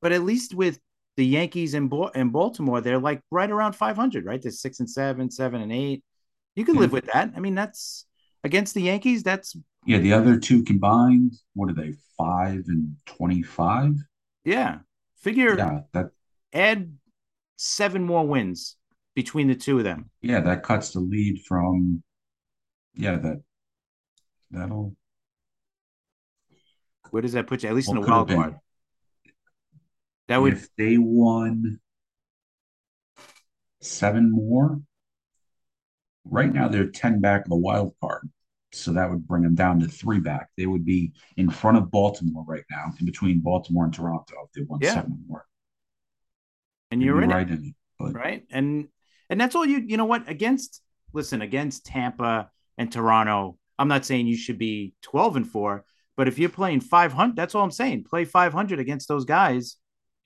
But at least with the Yankees in, Bo- in Baltimore, they're like right around 500, right? They're six and seven, seven and eight. You can live with that. I mean, that's against the Yankees. That's yeah. The other two combined, what are they? Five and 25. Yeah, figure. Yeah, that add seven more wins between the two of them. Yeah, that cuts the lead from. Yeah, that that'll where does that put you? At least in the wild card. That would if they won seven more. Right now they're ten back of the wild card, so that would bring them down to three back. They would be in front of Baltimore right now, in between Baltimore and Toronto. If they won yeah. seven more, and you're in right it, in it, but... right? And and that's all you. You know what? Against listen against Tampa and Toronto, I'm not saying you should be twelve and four, but if you're playing 500, that's all I'm saying. Play 500 against those guys.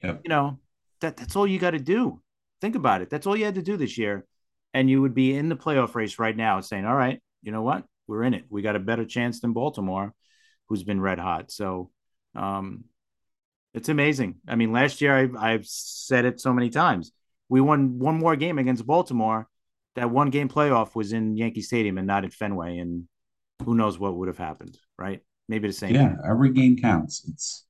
Yep. You know, that that's all you got to do. Think about it. That's all you had to do this year. And you would be in the playoff race right now saying, all right, you know what? We're in it. We got a better chance than Baltimore, who's been red hot. So um, it's amazing. I mean, last year I've, I've said it so many times. We won one more game against Baltimore. That one game playoff was in Yankee Stadium and not at Fenway. And who knows what would have happened, right? maybe the same. Yeah, every game counts. It's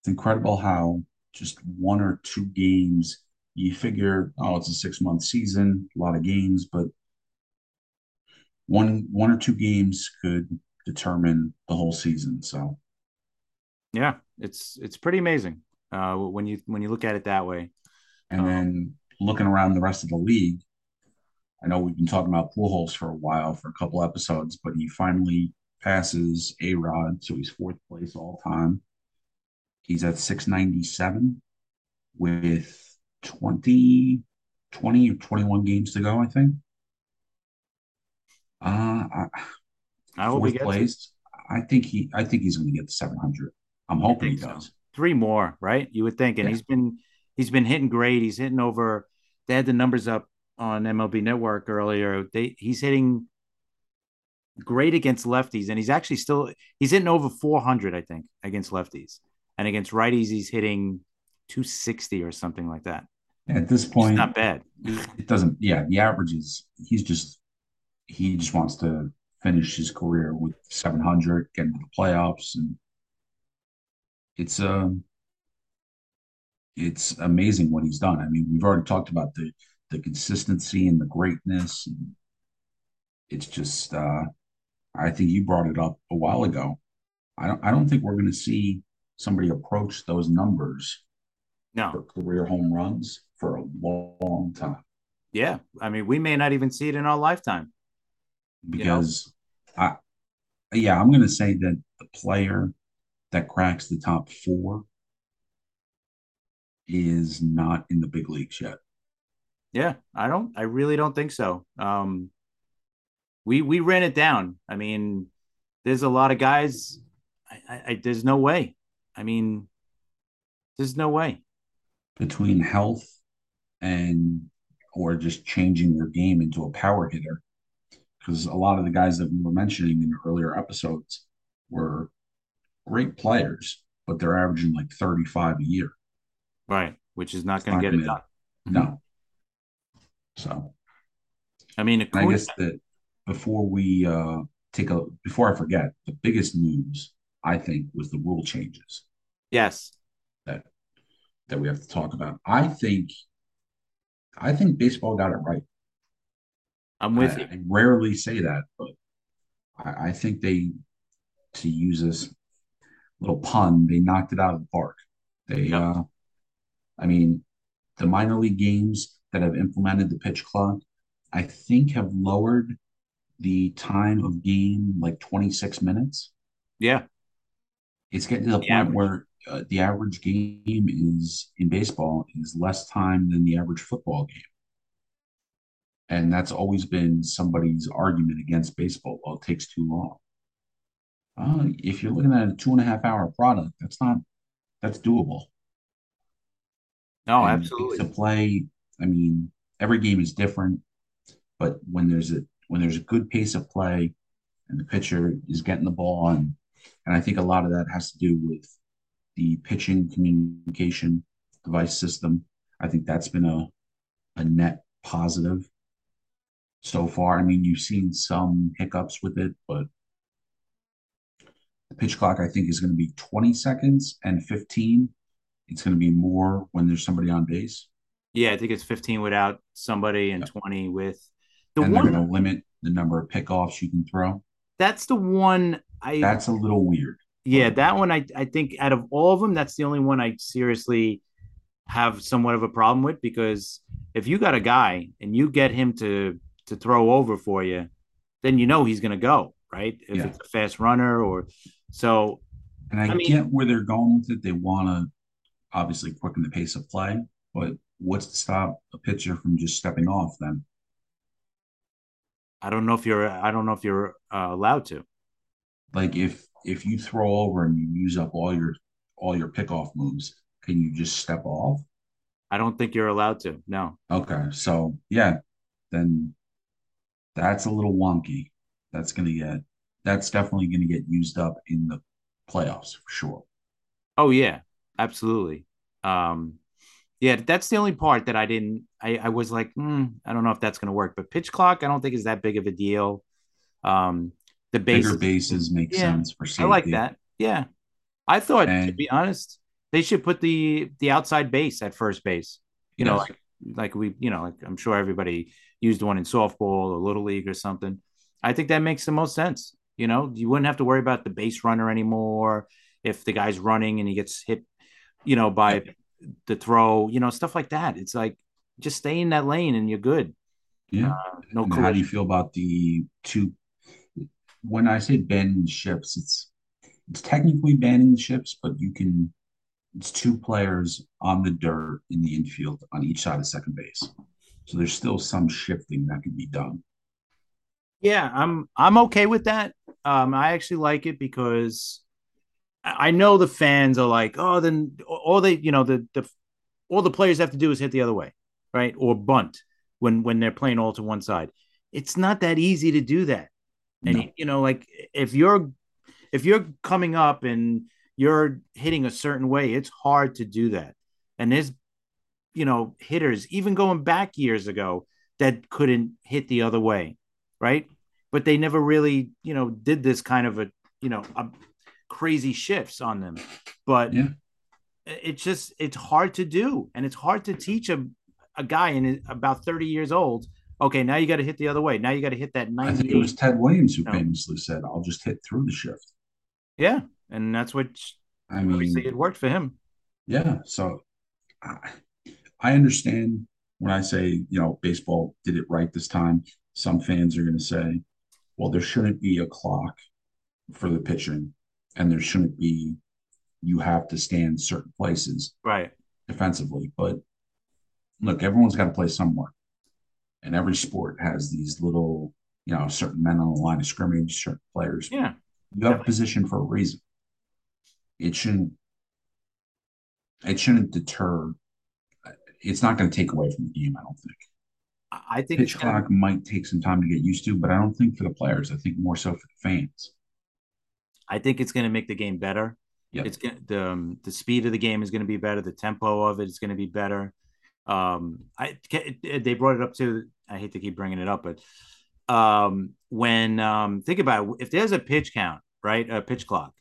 it's incredible how just one or two games you figure, oh, it's a six month season, a lot of games, but one one or two games could determine the whole season. So yeah, it's it's pretty amazing uh, when you when you look at it that way. And um, then looking around the rest of the league, I know we've been talking about Pujols for a while for a couple episodes, but he finally passes A Rod, so he's fourth place all time. He's at 697 with 20, 20 or 21 games to go, I think. Uh, I, he place. I think he. I think he's going to get the 700. I'm hoping he does. So. Three more, right? You would think, and yeah. he's been he's been hitting great. He's hitting over. They had the numbers up on MLB Network earlier. They he's hitting great against lefties, and he's actually still he's hitting over 400, I think, against lefties, and against righties he's hitting 260 or something like that. At this point, it's not bad. It doesn't. Yeah, the average is he's just he just wants to finish his career with 700, get into the playoffs, and it's um it's amazing what he's done. I mean, we've already talked about the the consistency and the greatness. And it's just uh I think you brought it up a while ago. I don't I don't think we're going to see somebody approach those numbers no. for career home runs for a long time. Yeah, I mean, we may not even see it in our lifetime. because you know? I yeah, I'm gonna say that the player that cracks the top four is not in the big leagues yet. Yeah, I don't. I really don't think so. Um, we we ran it down. I mean, there's a lot of guys. I, I there's no way. I mean, there's no way between health and or just changing their game into a power hitter. Because a lot of the guys that we were mentioning in earlier episodes were great players, but they're averaging like 35 a year. Right. Which is not going to get it done. No. So, I mean, I guess that before we uh, take a, before I forget, the biggest news I think was the rule changes. Yes. That, that we have to talk about. I think, I think baseball got it right. I'm with I, you. I rarely say that, but I, I think they, to use this little pun, they knocked it out of the park. They, yep. uh, I mean, the minor league games that have implemented the pitch clock, I think have lowered the time of game like 26 minutes. Yeah. It's getting to the, the point where uh, the average game is in baseball is less time than the average football game. And that's always been somebody's argument against baseball. Well, it takes too long. Uh, if you're looking at a two and a half hour product, that's not that's doable. No, and absolutely. To play, I mean, every game is different, but when there's a when there's a good pace of play, and the pitcher is getting the ball, and and I think a lot of that has to do with the pitching communication device system. I think that's been a a net positive so far. I mean, you've seen some hiccups with it, but the pitch clock, I think, is going to be 20 seconds and 15. It's going to be more when there's somebody on base. Yeah, I think it's 15 without somebody and 20 with the and one. They're going to limit the number of pickoffs you can throw. That's the one I. That's a little weird. Yeah, that one I I think out of all of them, that's the only one I seriously have somewhat of a problem with because if you got a guy and you get him to to throw over for you, then you know he's going to go right if yeah. it's a fast runner or so. And I, I mean, get where they're going with it. They want to obviously quicken the pace of play, but what's to stop a pitcher from just stepping off then? I don't know if you're. I don't know if you're uh, allowed to. Like if if you throw over and you use up all your all your pickoff moves, can you just step off? I don't think you're allowed to. No. Okay, so yeah, then that's a little wonky. That's gonna get. That's definitely gonna get used up in the playoffs for sure. Oh yeah, absolutely. Um, yeah, that's the only part that I didn't. I, I was like, mm, I don't know if that's going to work. But pitch clock, I don't think is that big of a deal. Um, the bases, bigger bases make yeah, sense for safety. I like that. Yeah, I thought and, to be honest, they should put the the outside base at first base. You yes. know, like like we, you know, like I'm sure everybody used one in softball or little league or something. I think that makes the most sense. You know, you wouldn't have to worry about the base runner anymore if the guy's running and he gets hit, you know, by the throw, you know, stuff like that. It's like just stay in that lane and you're good. Yeah. Uh, no. How do you feel about the two? When I say banning shifts, it's it's technically banning shifts, but you can. It's two players on the dirt in the infield on each side of second base, so there's still some shifting that can be done. Yeah, I'm I'm okay with that. Um, I actually like it because I know the fans are like, oh, then all they, you know, the the all the players have to do is hit the other way, right, or bunt when when they're playing all to one side. It's not that easy to do that, and no. you know, like if you're if you're coming up and you're hitting a certain way, it's hard to do that. And there's, you know, hitters even going back years ago that couldn't hit the other way, right? But they never really, you know, did this kind of a, you know, a, crazy shifts on them. But yeah. it's just it's hard to do, and it's hard to teach a a guy in about thirty years old. Okay, now you got to hit the other way. Now you got to hit that ninety. I think it was Ted Williams who famously said, "I'll just hit through the shift." Yeah, and that's what I mean. It worked for him. Yeah, so I, I understand when I say, you know, baseball did it right this time, some fans are going to say, well, there shouldn't be a clock for the pitching, and there shouldn't be, you have to stand certain places Right. defensively. But look, everyone's got to play somewhere. And every sport has these little, you know, certain men on the line of scrimmage, certain players. Yeah. You have a position for a reason. It shouldn't it shouldn't deter it's not going to take away from the game, I don't think. I think Pitch gonna, clock might take some time to get used to, but I don't think for the players. I think more so for the fans. I think it's going to make the game better. Yep. It's going the um, the speed of the game is going to be better. The tempo of it is going to be better. Um, I they brought it up to. I hate to keep bringing it up, but um, when um, think about it, if there's a pitch count, right, a pitch clock,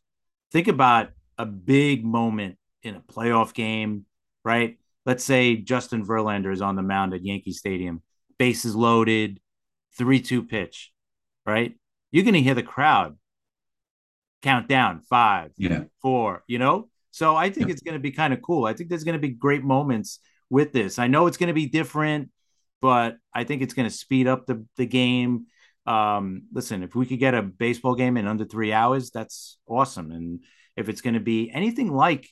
think about a big moment in a playoff game, right? Let's say Justin Verlander is on the mound at Yankee Stadium, bases loaded, three-two pitch, right? You're going to hear the crowd count down five, yeah, four, you know? So I think yep. it's going to be kind of cool. I think there's going to be great moments with this. I know it's going to be different, but I think it's going to speed up the, the game. Um, listen, if we could get a baseball game in under three hours, that's awesome. And if it's going to be anything like,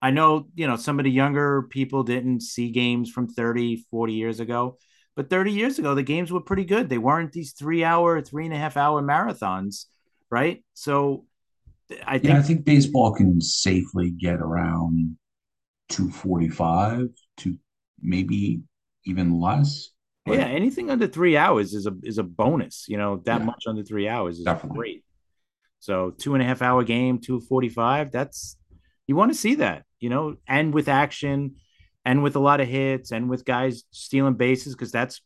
I know, you know, some of the younger people didn't see games from 30, 40 years ago, but 30 years ago, the games were pretty good. They weren't these three hour, three and a half hour marathons right? So I think yeah, I think baseball can safely get around 245 to maybe even less. Yeah, anything under three hours is a is a bonus. You know, that yeah, much under three hours is definitely. great. So two and a half hour game, two forty five. That's you want to see that, you know, and with action, and with a lot of hits, and with guys stealing bases because that's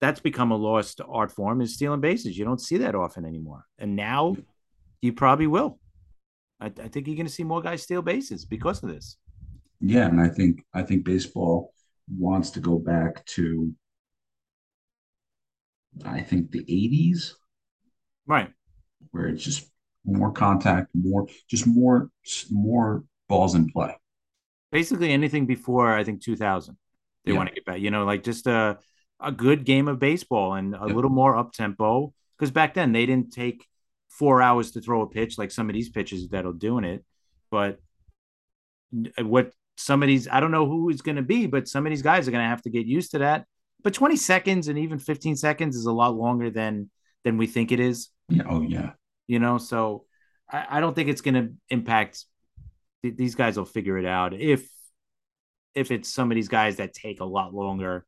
that's become a lost art form is stealing bases. You don't see that often anymore. And now you probably will. I, I think you're going to see more guys steal bases because of this. Yeah, and I think I think baseball wants to go back to I think the 80s. Right. Where it's just more contact, more just more more balls in play. Basically anything before I think 2000. They yeah. want to get back, you know, like just uh a good game of baseball and a yep. little more up tempo. Because back then they didn't take four hours to throw a pitch like some of these pitches that are doing it. But what some of these, I don't know who is going to be, but some of these guys are going to have to get used to that. But 20 seconds and even 15 seconds is a lot longer than than we think it is. Yeah. Oh yeah. You know, so I, I don't think it's going to impact. These guys will figure it out if if it's some of these guys that take a lot longer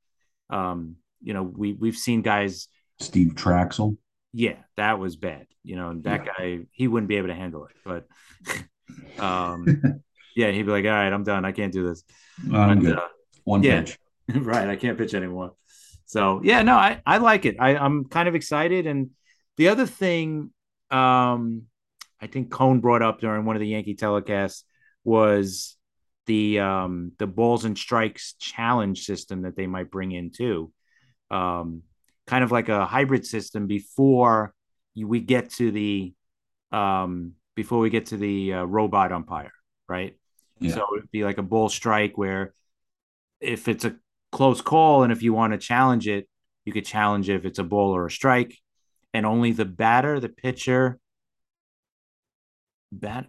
um, you know, we we've seen guys. Steve Trachsel. Yeah, that was bad. You know, and that yeah. guy he wouldn't be able to handle it. But [LAUGHS] um, [LAUGHS] yeah, he'd be like, "All right, I'm done. I can't do this." I'm good. Uh, One yeah, pitch. [LAUGHS] right. I can't pitch anymore. So yeah, no, I I like it. I I'm kind of excited. And the other thing, um, I think Cone brought up during one of the Yankee telecasts was the um, the balls and strikes challenge system that they might bring in too, um, kind of like a hybrid system before we get to the um, before we get to the uh, robot umpire, right? Yeah. So it'd be like a bull strike where if it's a close call and if you want to challenge it, you could challenge if it's a ball or a strike, and only the batter, the pitcher, bat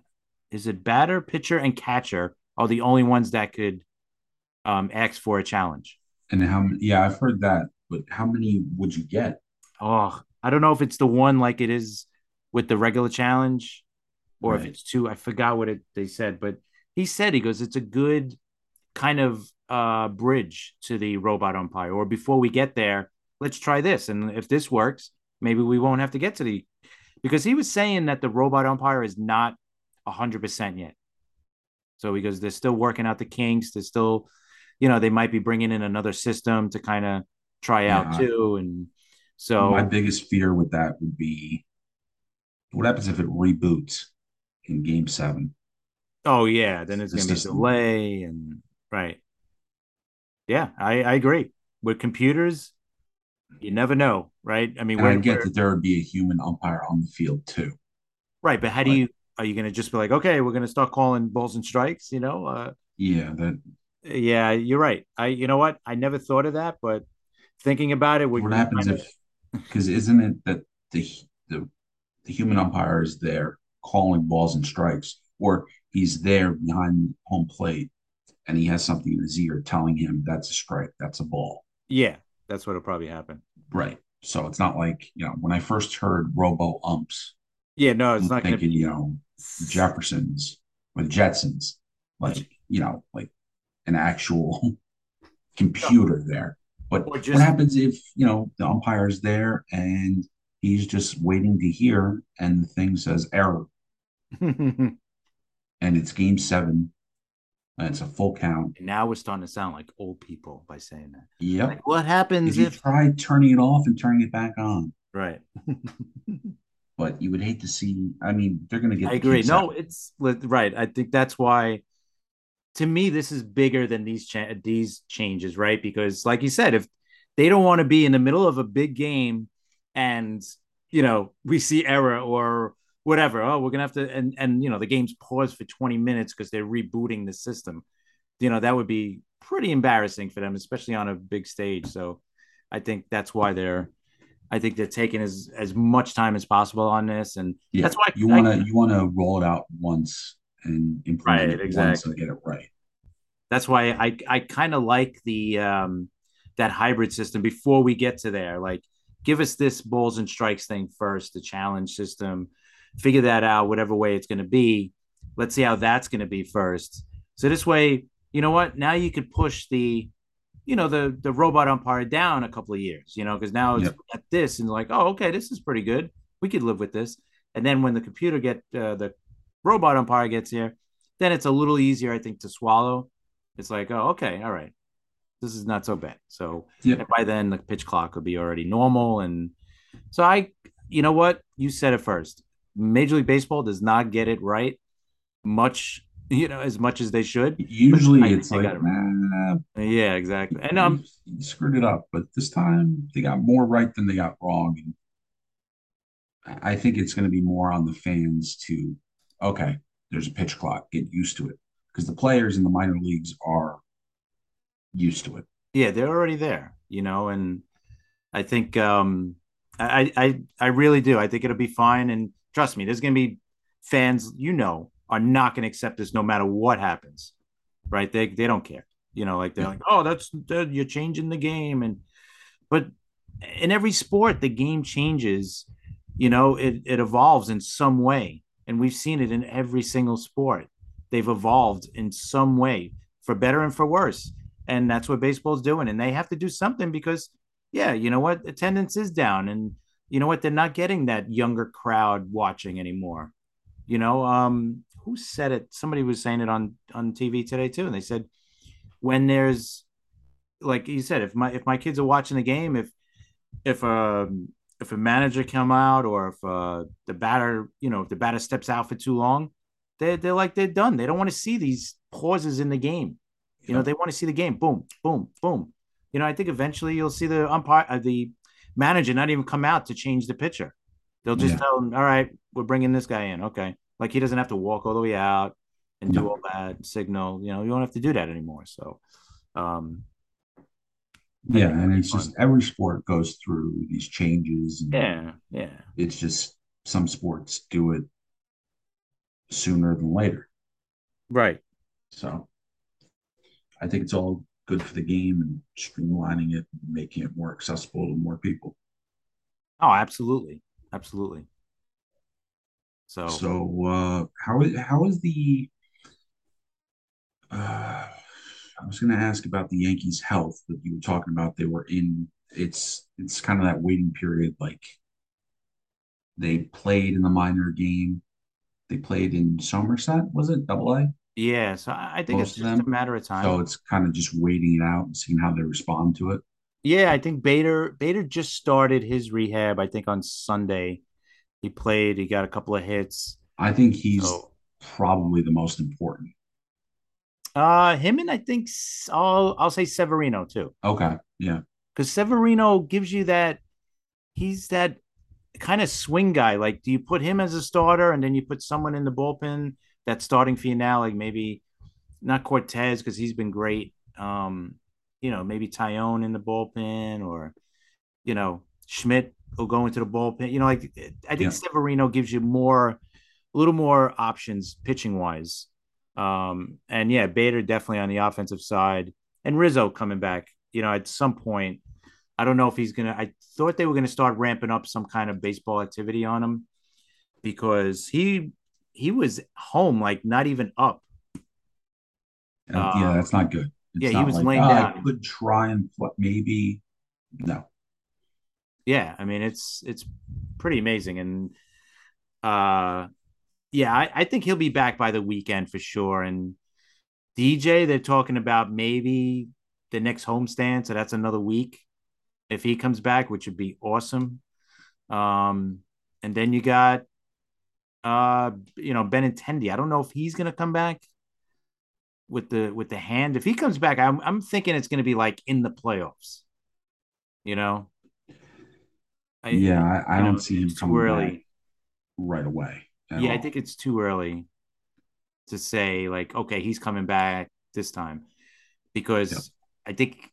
is it batter, pitcher, and catcher are the only ones that could um, ask for a challenge. And how? Yeah, I've heard that, but how many would you get? Oh, I don't know if it's the one like it is with the regular challenge, or right. if it's two. I forgot what it they said, but he said he goes, it's a good kind of uh, bridge to the robot umpire. Or before we get there, let's try this, and if this works, maybe we won't have to get to the because he was saying that the robot umpire is not hundred percent yet. So he goes, they're still working out the kinks, they're still, you know, they might be bringing in another system to kind of try yeah. out too. And so my biggest fear with that would be what happens if it reboots in game seven? Oh yeah, then it's the gonna be delay and right. Yeah, I, I agree. With computers, you never know, right? I mean, I get that there would be a human umpire on the field too. Right, but how do you are you going to just be like, okay, we're going to start calling balls and strikes? You know? Uh, yeah, that Yeah, you're right. I, you know what? I never thought of that, but thinking about it, What happens if because isn't it that the the the human umpire is there calling balls and strikes, or he's there behind home plate and he has something in his ear telling him that's a strike, that's a ball. yeah, that's what'll probably happen. Right. So it's not like, you know, when I first heard robo umps, Yeah, no, it's I'm not thinking, be. you know, Jeffersons with Jetsons, like, you know, like an actual [LAUGHS] computer there. But Or what happens if, you know, the umpire's there and he's just waiting to hear and the thing says error and [LAUGHS] and it's game seven and it's a full count. And now we're starting to sound like old people by saying that. Yep. Like, what If happens you try turning it off and turning it back on, Right. [LAUGHS] but you would hate to see, I mean, they're going to get I agree. No, out. it's right. I think that's why. To me, this is bigger than these cha- these changes, right? Because, like you said, if they don't want to be in the middle of a big game, and you know we see error or whatever, oh, we're gonna have to, and and you know the game's paused for twenty minutes because they're rebooting the system. You know that would be pretty embarrassing for them, especially on a big stage. So, I think that's why they're. I think they're taking as as much time as possible on this, and Yeah. that's why You want to, you want to roll it out once and implement Right, it once exactly. and get it right. that's why I I kind of like the um that hybrid system before we get to there. Like, give us this balls and strikes thing first, the challenge system, figure that out, whatever way it's going to be. Let's see how that's going to be first. So this way, you know what? Now you could push the, you know, the the robot umpire down a couple of years, you know, because now it's Yep. at this and like, oh, okay, this is pretty good. We could live with this. And then when the computer get uh, the robot umpire gets here, then it's a little easier, I think, to swallow it's like, oh, okay, all right, this is not so bad. So Yep. and by then the pitch clock would be already normal, and so I, you know what, you said it first. Major League Baseball does not get it right much, you know, as much as they should. Usually I it's they like, it right. nah, Yeah, exactly. And um, you screwed it up. But this time they got more right than they got wrong. And I think it's going to be more on the fans to, okay, there's a pitch clock, get used to it. Because the players in the minor leagues are used to it. yeah, they're already there, you know, and I think um, I I I really do. I think it'll be fine, and trust me, there's gonna be fans, you know, are not gonna accept this no matter what happens, right? They they don't care, you know, like they're Yeah. like, oh, that's that, you're changing the game, and but in every sport, the game changes, you know, it it evolves in some way, and we've seen it in every single sport. They've evolved in some way, for better and for worse, and that's what baseball's doing, and they have to do something because yeah, you know what? Attendance is down, and you know what? They're not getting that younger crowd watching anymore. You know, um, who said it? Somebody was saying it on on TV today too, and they said when there's like you said, if my if my kids are watching the game, if if a if a manager come out or if uh, the batter, you know, if the batter steps out for too long, they they're like they're done. They don't want to see these pauses in the game. You know, they want to see the game. Boom, boom, boom. You know, I think eventually you'll see the umpire, uh, the manager, not even come out to change the pitcher. They'll just Yeah. tell him, "All right, we're bringing this guy in." Okay, like he doesn't have to walk all the way out and do all that signal. You know, you don't have to do that anymore. So, um, I Yeah. And it's just every sport goes through these changes. Yeah, yeah, it's just some sports do it sooner than later. right. So I think it's all good for the game and streamlining it, making it more accessible to more people. Oh, absolutely, absolutely. So, So uh how is how is the uh I was gonna ask about the Yankees' health that you were talking about. They were in it's it's kind of that waiting period, like they played in the minor game. They played in Somerset, was it double A? Yeah, so I I think it's Most of just a them. matter of time. So it's kind of just waiting it out and seeing how they respond to it. Yeah, I think Bader Bader just started his rehab. I think on Sunday he played. He got a couple of hits. I think he's So, probably the most important. uh, him and I think S- I'll I'll say Severino too, Okay. Yeah. because Severino gives you that. He's that kind of swing guy. Like, do you put him as a starter and then you put someone in the bullpen that's starting for you now? Like maybe not Cortes because he's been great, Um, you know, maybe Taillon in the bullpen or, you know, Schmidt will go into the bullpen. You know, like I think yeah. Severino gives you more, a little more options pitching wise. Um, and yeah, Bader definitely on the offensive side, and Rizzo coming back. You know, at some point, I don't know if he's gonna. I thought they were gonna start ramping up some kind of baseball activity on him because he he was home like not even up. Uh, yeah, that's not good. It's yeah, he was like, laying oh, down. I could try and maybe no. Yeah, I mean it's it's pretty amazing, and uh, yeah, I, I think he'll be back by the weekend for sure. And DJ, they're talking about maybe the next homestand, so that's another week if he comes back, which would be awesome. Um, and then you got uh, you know, Benintendi. I don't know if he's gonna come back with the with the hand. If he comes back, I'm I'm thinking it's gonna be like in the playoffs. You know. I, yeah, I, I don't know, see him coming early. right away. Yeah, all. I think it's too early to say like, okay, he's coming back this time because yep. I think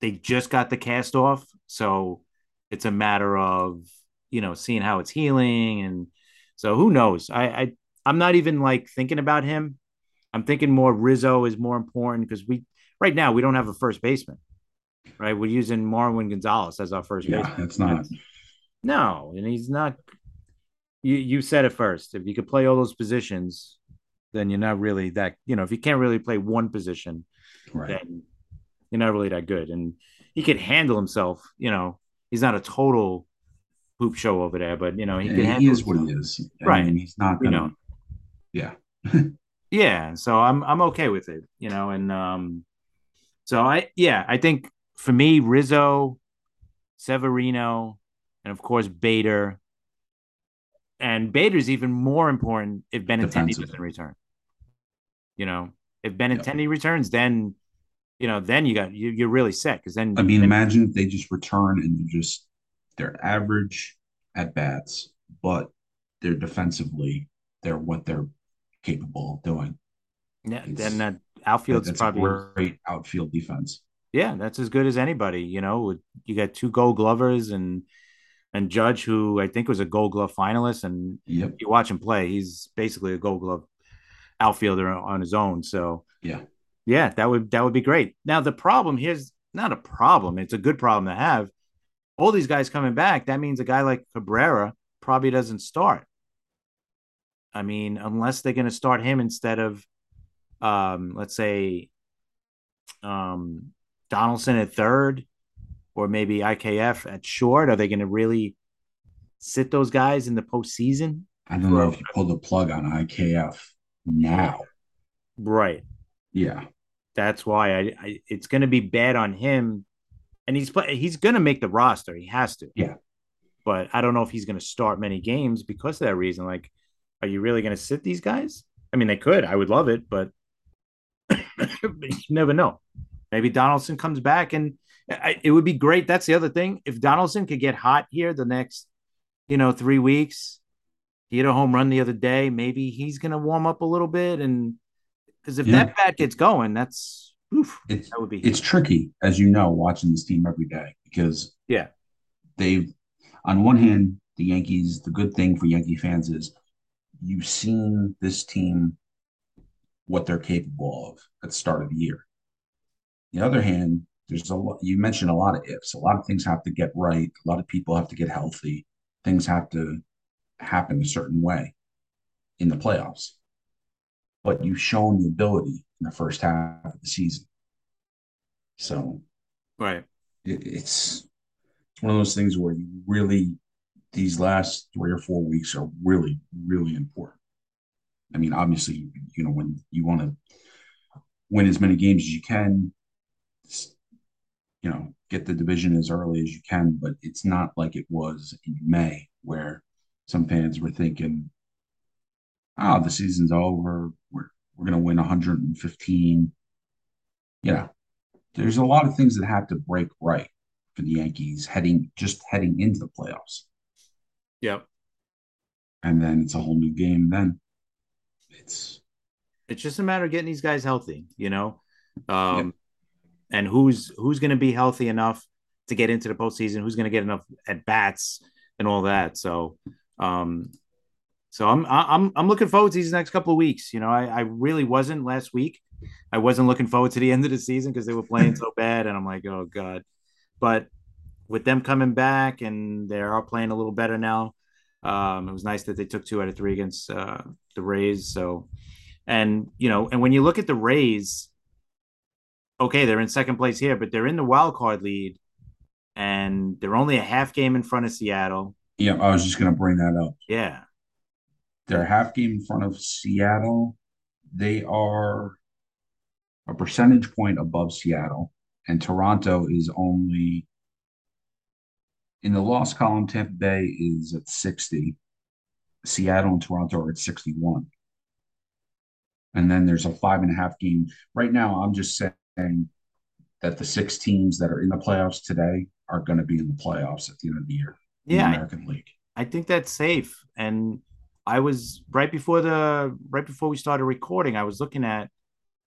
they just got the cast off, so it's a matter of you know seeing how it's healing and so who knows? I, I I'm not even like thinking about him. I'm thinking more Rizzo is more important because we right now we don't have a first baseman. Right, we're using Marwin Gonzalez as our first yeah, baseman. It's not. No, and he's not. You you said it first. If you could play all those positions, then you're not really that. You know, if you can't really play one position, right. then you're not really that good. And he could handle himself. You know, he's not a total poop show over there, but you know he, yeah, he is what he is. I right, mean, he's not gonna. You know, yeah, [LAUGHS] yeah. So I'm I'm okay with it. You know, and um, so I yeah I think for me Rizzo, Severino, and of course Bader. And Bader's even more important if Benintendi doesn't return. You know, if Benintendi yep. returns, then you know, then you got you, you're really set because then I mean, then, imagine if they just return and you just they're average at bats, but they're defensively, they're what they're capable of doing. Yeah, it's, then that outfield's that's probably a great outfield defense. Yeah, that's as good as anybody. You know, you got two Gold Glovers and and Judge, who I think was a Gold Glove finalist, and yep. you watch him play, he's basically a Gold Glove outfielder on his own. So yeah, yeah, that would that would be great. Now the problem here's not a problem; it's a good problem to have all these guys coming back, that means a guy like Cabrera probably doesn't start. I mean, unless they're going to start him instead of, um, let's say, um, Donaldson at third, or maybe IKF at short. Are they going to really sit those guys in the postseason? I don't know if you pull the plug on IKF now. Right. Yeah. That's why I, I it's going to be bad on him and he's play, he's going to make the roster. He has to. Yeah. But I don't know if he's going to start many games because of that reason. Like, are you really going to sit these guys? I mean, they could. I would love it, but [COUGHS] you never know. Maybe Donaldson comes back, and it would be great. That's the other thing. If Donaldson could get hot here the next, you know, three weeks, he hit a home run the other day. Maybe he's going to warm up a little bit, and because if yeah. that bat gets going, that's Oof, it's, that would be it's tricky, as you know, watching this team every day because yeah, they've on one hand the Yankees. The good thing for Yankee fans is you've seen this team what they're capable of at the start of the year. The other hand, there's a lot. You mentioned a lot of ifs. A lot of things have to get right. A lot of people have to get healthy. Things have to happen a certain way in the playoffs. But you've shown the ability in the first half of the season. So, right, it, it's it's one of those things where you really these last three or four weeks are really really important. I mean, obviously, you know when you want to win as many games as you can, you know, get the division as early as you can, but it's not like it was in May where some fans were thinking, "Oh, the season's over. We're we're going to win 115. You know, there's a lot of things that have to break right for the Yankees heading just heading into the playoffs. Yep. And then it's a whole new game. Then it's it's just a matter of getting these guys healthy. You know, um, and who's who's going to be healthy enough to get into the postseason, who's going to get enough at bats and all that. So, um, so I'm I'm I'm looking forward to these next couple of weeks. You know, I, I really wasn't last week. I wasn't looking forward to the [LAUGHS] end of the season because they were playing so bad, and I'm like, oh god. But with them coming back and they are playing a little better now, um, it was nice that they took two out of three against uh, the Rays. So, and you know, and when you look at the Rays, okay, they're in second place here, but they're in the wild card lead, and they're only a half game in front of Seattle. Yeah, I was just going to bring that up. Yeah, they're half game in front of Seattle. They are a percentage point above Seattle, and Toronto is only in the loss column. Tampa Bay is at 60. Seattle and Toronto are at 61. And then there's a five and a half game. Right now, I'm just saying that the six teams that are in the playoffs today are going to be in the playoffs at the end of the year. Yeah, the American I, League. I think that's safe. And I was right before the right before we started recording. I was looking at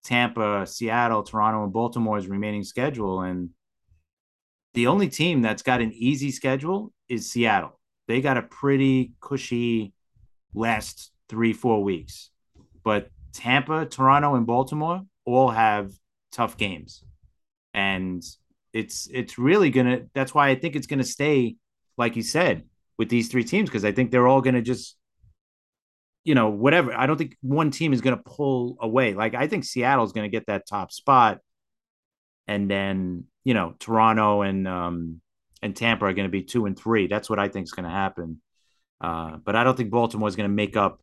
Tampa, Seattle, Toronto, and Baltimore's remaining schedule, and the only team that's got an easy schedule is Seattle. They got a pretty cushy last three four weeks, but Tampa, Toronto, and Baltimore all have tough games, and it's it's really gonna. That's why I think it's gonna stay like you said with these three teams because I think they're all gonna just you know, whatever. I don't think one team is going to pull away. Like I think Seattle's going to get that top spot, and then you know Toronto and um and Tampa are going to be two and three. That's what I think is going to happen. Uh, but I don't think Baltimore is going to make up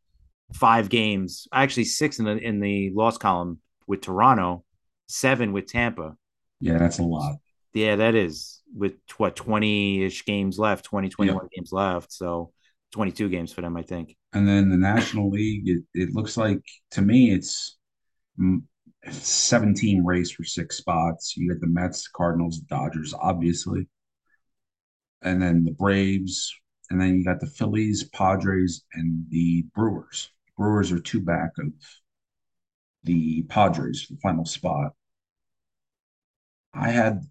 five games. Actually, six in the in the loss column with Toronto, seven with Tampa. Yeah, that's a lot. Yeah, that is with what 20 ish games left, 20, 21 yep. games left. So 22 games for them, I think. And then the National League, it, it looks like to me it's 17 race for six spots. You get the Mets, Cardinals, Dodgers, obviously. And then the Braves. And then you got the Phillies, Padres, and the Brewers. Brewers are two back of the Padres for the final spot. I had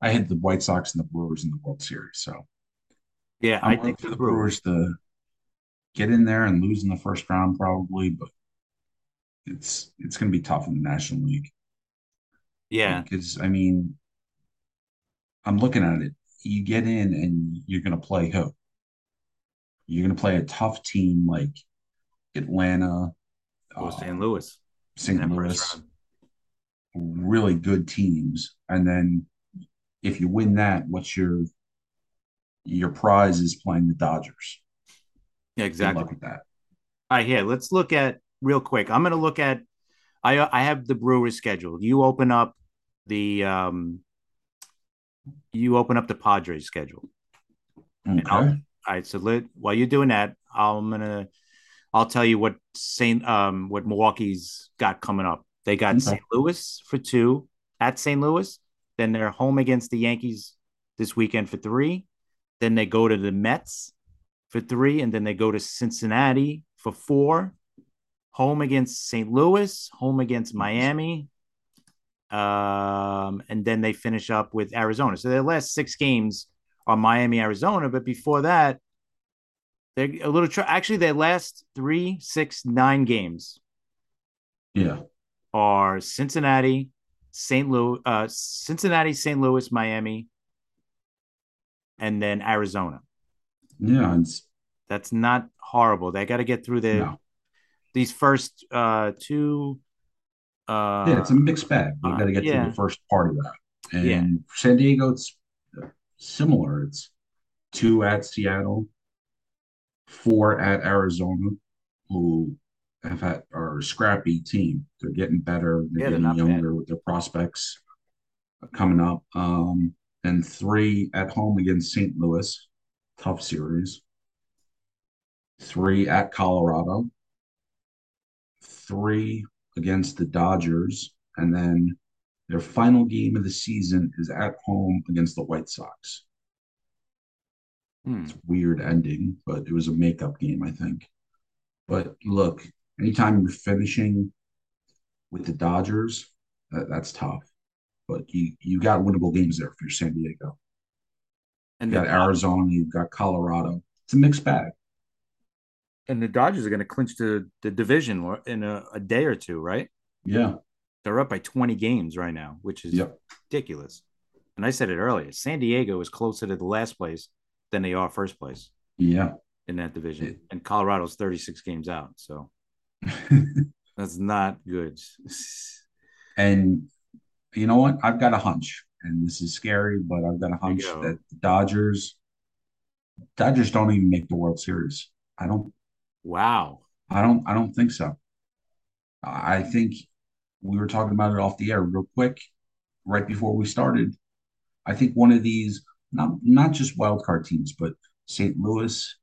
I had the White Sox and the Brewers in the World Series, so yeah, I'm i think for the Brewers to get in there and lose in the first round probably, but it's it's going to be tough in the National League. Yeah, because I mean, I'm looking at it. You get in and you're going to play who? You're going to play a tough team like Atlanta, or uh, St. Louis, St. Louis, really good teams, and then if you win that, what's your your prize is playing the Dodgers. Yeah, exactly. Look at that. All right, here, let's look at real quick. I'm going to look at. I I have the Brewers schedule. You open up the um. You open up the Padres schedule. Okay. All right. So let, while you're doing that, I'm gonna. I'll tell you what Saint um what Milwaukee's got coming up. They got okay. St. Louis for two at St. Louis. Then they're home against the Yankees this weekend for three. Then they go to the Mets for three, and then they go to Cincinnati for four. Home against St. Louis, home against Miami, um, and then they finish up with Arizona. So their last six games are Miami, Arizona, but before that, they're a little. Tr- actually, their last three, six, nine games, yeah, are Cincinnati, St. Louis, uh, Cincinnati, St. Louis, Miami, and then Arizona. Yeah, that's not horrible. They got to get through the no. these first uh two. Uh, yeah, it's a mixed bag. You got to get yeah. through the first part of that. And yeah. San Diego, it's similar. It's two at Seattle, four at Arizona, who have had are a scrappy team. They're getting better. They're yeah, getting they're younger bad. with their prospects coming up. Um, and three at home against St. Louis, tough series. Three at Colorado, three against the Dodgers, and then their final game of the season is at home against the White Sox. Hmm. It's weird ending, but it was a makeup game, I think. But look, anytime you're finishing with the Dodgers, that, that's tough. But you you got winnable games there for San Diego. And You got Arizona, you've got Colorado. It's a mixed bag. and the Dodgers are going to clinch the the division in a, a day or two, right? Yeah. They're up by 20 games right now, which is Yep. ridiculous. And I said it earlier, San Diego is closer to the last place than they are first place Yeah. in that division. And Colorado's 36 games out. So [LAUGHS] that's not good. and you know what? I've got a hunch, and this is scary, but I've got a hunch go. that the Dodgers Dodgers don't even make the World Series. I don't Wow. I don't I don't think so. I think we were talking about it off the air real quick right before we started. I think one of these not not just wild card teams, but St. Louis,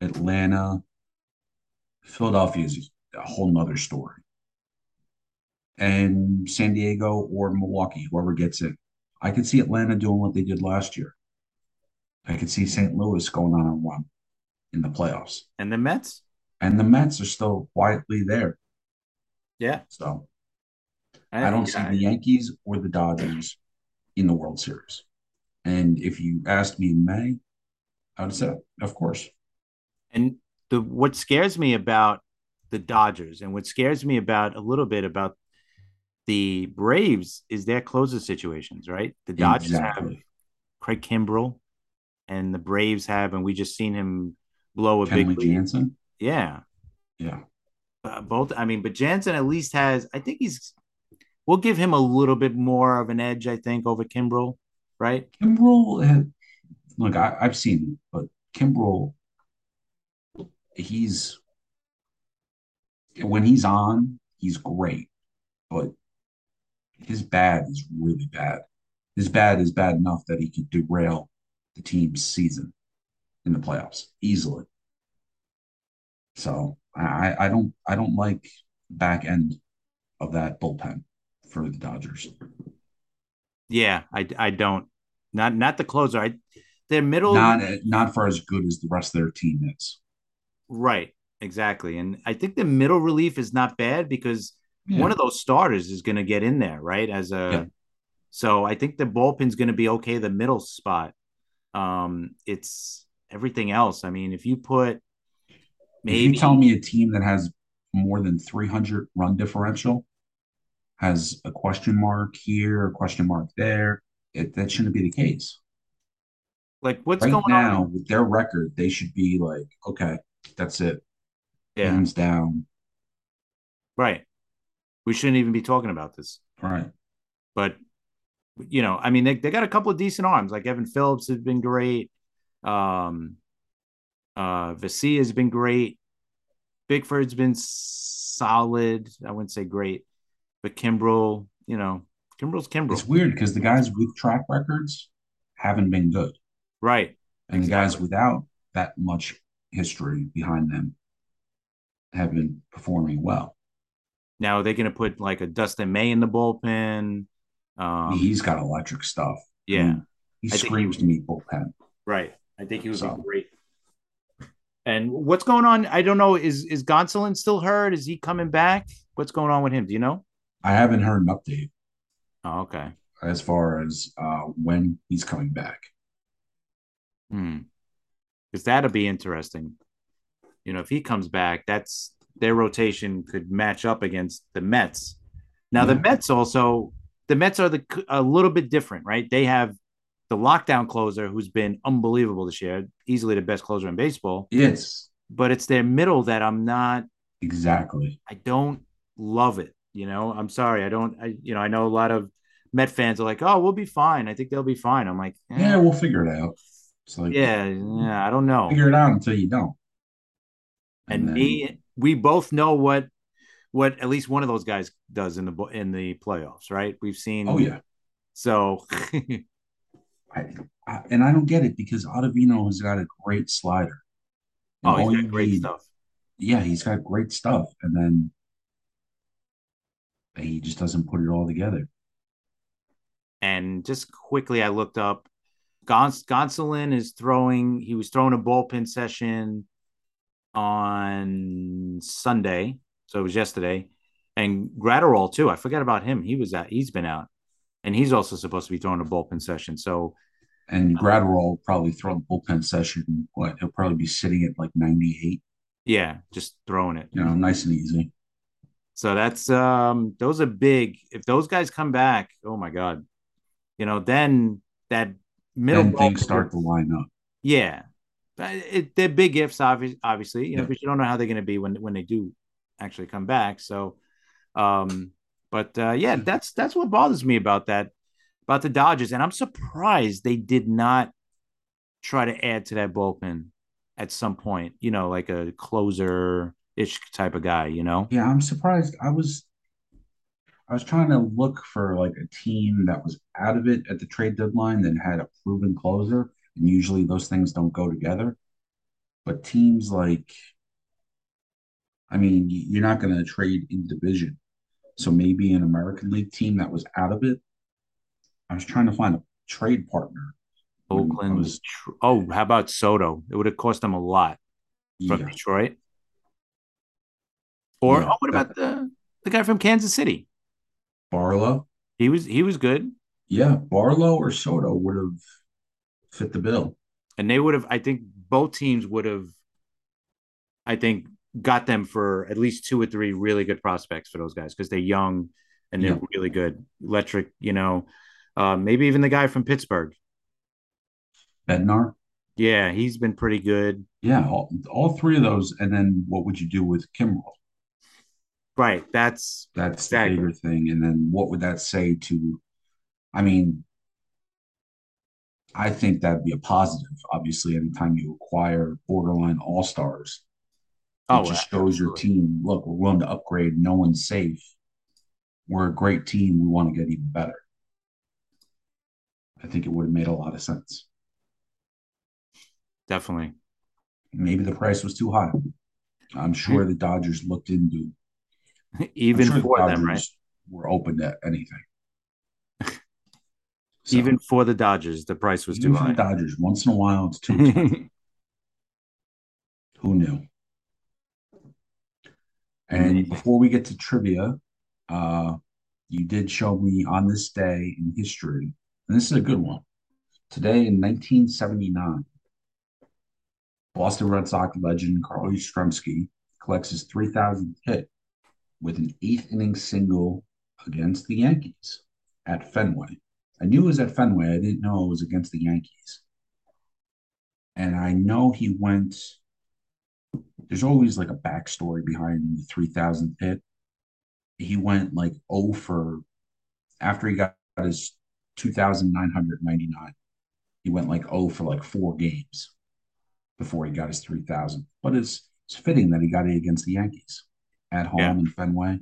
Atlanta, Philadelphia is a whole nother story. And San Diego or Milwaukee, whoever gets in. I could see Atlanta doing what they did last year. I could see St. Louis going on a one in the playoffs. And the Mets? And the Mets are still quietly there. Yeah. So I don't see the Yankees or the Dodgers in the World Series. And if you asked me in May, I would say, of course. And the what scares me about the Dodgers and what scares me about a little bit about the Braves is their closer situations, right? The Dodgers have Craig Kimbrel and the Braves have, and we just seen him blow a Kenley big lead. Jansen. Yeah. Yeah. Uh, both, I mean, but Jansen at least has, I think he's, we'll give him a little bit more of an edge, I think, over Kimbrel, right? Kimbrel, had, look, I, I've seen him, but Kimbrel, he's when he's on, he's great, but his bad is really bad. His bad is bad enough that he could derail the team's season in the playoffs easily. So I, I don't I don't like back end of that bullpen for the Dodgers. Yeah, I, I don't, not, not the closer. I, their middle, Not not for as good as the rest of their team is. right, exactly. And I think the middle relief is not bad because Yeah. one of those starters is going to get in there, right? As a, Yeah. so I think the bullpen's going to be okay. The middle spot, um, it's everything else. I mean, if you put If maybe you tell me a team that has more than 300 run differential has a question mark here, a question mark there, it, that shouldn't be the case. like what's right going now, on, with their record, they should be like, okay, that's it. yeah, Hands down. right. We shouldn't even be talking about this, Right. but you know, I mean, they, they got a couple of decent arms. Like Evan Phillips has been great. Um, uh, Vesia has been great. Bickford's been solid. I wouldn't say great, but Kimbrel, you know, Kimbrel's It's weird because the guys with track records haven't been good. right? And the guys without that much history behind them have been performing well. Now are they're gonna put like a Dustin May in the bullpen. Um, he's got electric stuff. I yeah, mean, he I he screams would- to me bullpen. right. I think he would So- be great. And what's going on? I don't know. Is is Gonsolin still hurt? Is he coming back? What's going on with him? Do you know? I haven't heard an update Oh, okay. as far as uh, when he's coming back. Hmm. Because that'll be interesting. You know, if he comes back, that's their rotation could match up against the Mets. Now the Mets also the Mets are the a little bit different, right? They have the lockdown closer who's been unbelievable this year, easily the best closer in baseball. Yes, But it's their middle that I'm not. exactly. I don't love it. You know, I'm sorry. I don't. I you know I know a lot of Met fans are like, oh, we'll be fine. I think they'll be fine. I'm like, eh, Yeah, we'll figure it out. It's like yeah, yeah. I don't know. figure it out until you don't. and then- me we both know what what at least one of those guys does in the in the playoffs right we've seen oh yeah, so [LAUGHS] I, I, and I don't get it because Ottavino has got a great slider. And oh he's got great need- stuff Yeah, he's got great stuff, and then he just doesn't put it all together. and just quickly i looked up Gons- gonsolin is throwing he was throwing a bullpen session on sunday so it was yesterday and Graterol too i forgot about him he was out he's been out and he's also supposed to be throwing a bullpen session. So, and Graterol will probably throw the bullpen session. What he'll probably be sitting at like 98. Yeah, just throwing it. You know, nice and easy. So that's um those are big. If those guys come back, oh my god, you know, then that middle then things start to line up. Yeah, it, they're big ifs, obviously. Obviously, you know, because you don't know how they're going to be when when they do actually come back. So, um, but uh, yeah, that's that's what bothers me about that about the Dodgers, and I'm surprised they did not try to add to that bullpen at some point. You know, like a closer ish type of guy. You know? Yeah, I'm surprised. I was I was trying to look for like a team that was out of it at the trade deadline that had a proven closer, and usually those things don't go together. But teams like, I mean, you're not going to trade in division, so maybe an American League team that was out of it. I was trying to find a trade partner. Oakland was. Tr- oh, how about Soto? It would have cost them a lot from yeah. Detroit. Or yeah, oh, what about the the guy from Kansas City? Barlow. He was he was good. Yeah, Barlow or Soto would have fit the bill. And they would have, I think both teams would have, I think, got them for at least two or three really good prospects for those guys because they're young and they're yeah. really good. Electric, you know, uh, maybe even the guy from Pittsburgh. Bednar. Yeah, he's been pretty good. Yeah, all, all three of those. And then what would you do with Kimbrel? Right. That's that's exactly. the bigger thing. And then what would that say to I mean, I think that'd be a positive. Obviously, anytime you acquire borderline all stars, oh, it oh, just shows absolutely. your team. Look, we're willing to upgrade. No one's safe. We're a great team. We want to get even better. I think it would have made a lot of sense. Definitely. Maybe the price was too high. I'm sure [LAUGHS] the Dodgers looked into even sure for the them, right? We're open to anything. So, even for the Dodgers, the price was too high. Dodgers, once in a while, it's too [LAUGHS] expensive. Who knew? And before we get to trivia, uh, you did show me on this day in history, and this is a good one. Today in 1979, Boston Red Sox legend Carl Yastrzemski collects his 3,000th hit with an eighth inning single against the Yankees at Fenway. I knew it was at Fenway. I didn't know it was against the Yankees. And I know he went. There's always like a backstory behind the 3,000 hit. He went like 0 for after he got his 2,999. He went like 0 for like four games before he got his 3,000. But it's, it's fitting that he got it against the Yankees at home yeah. in Fenway.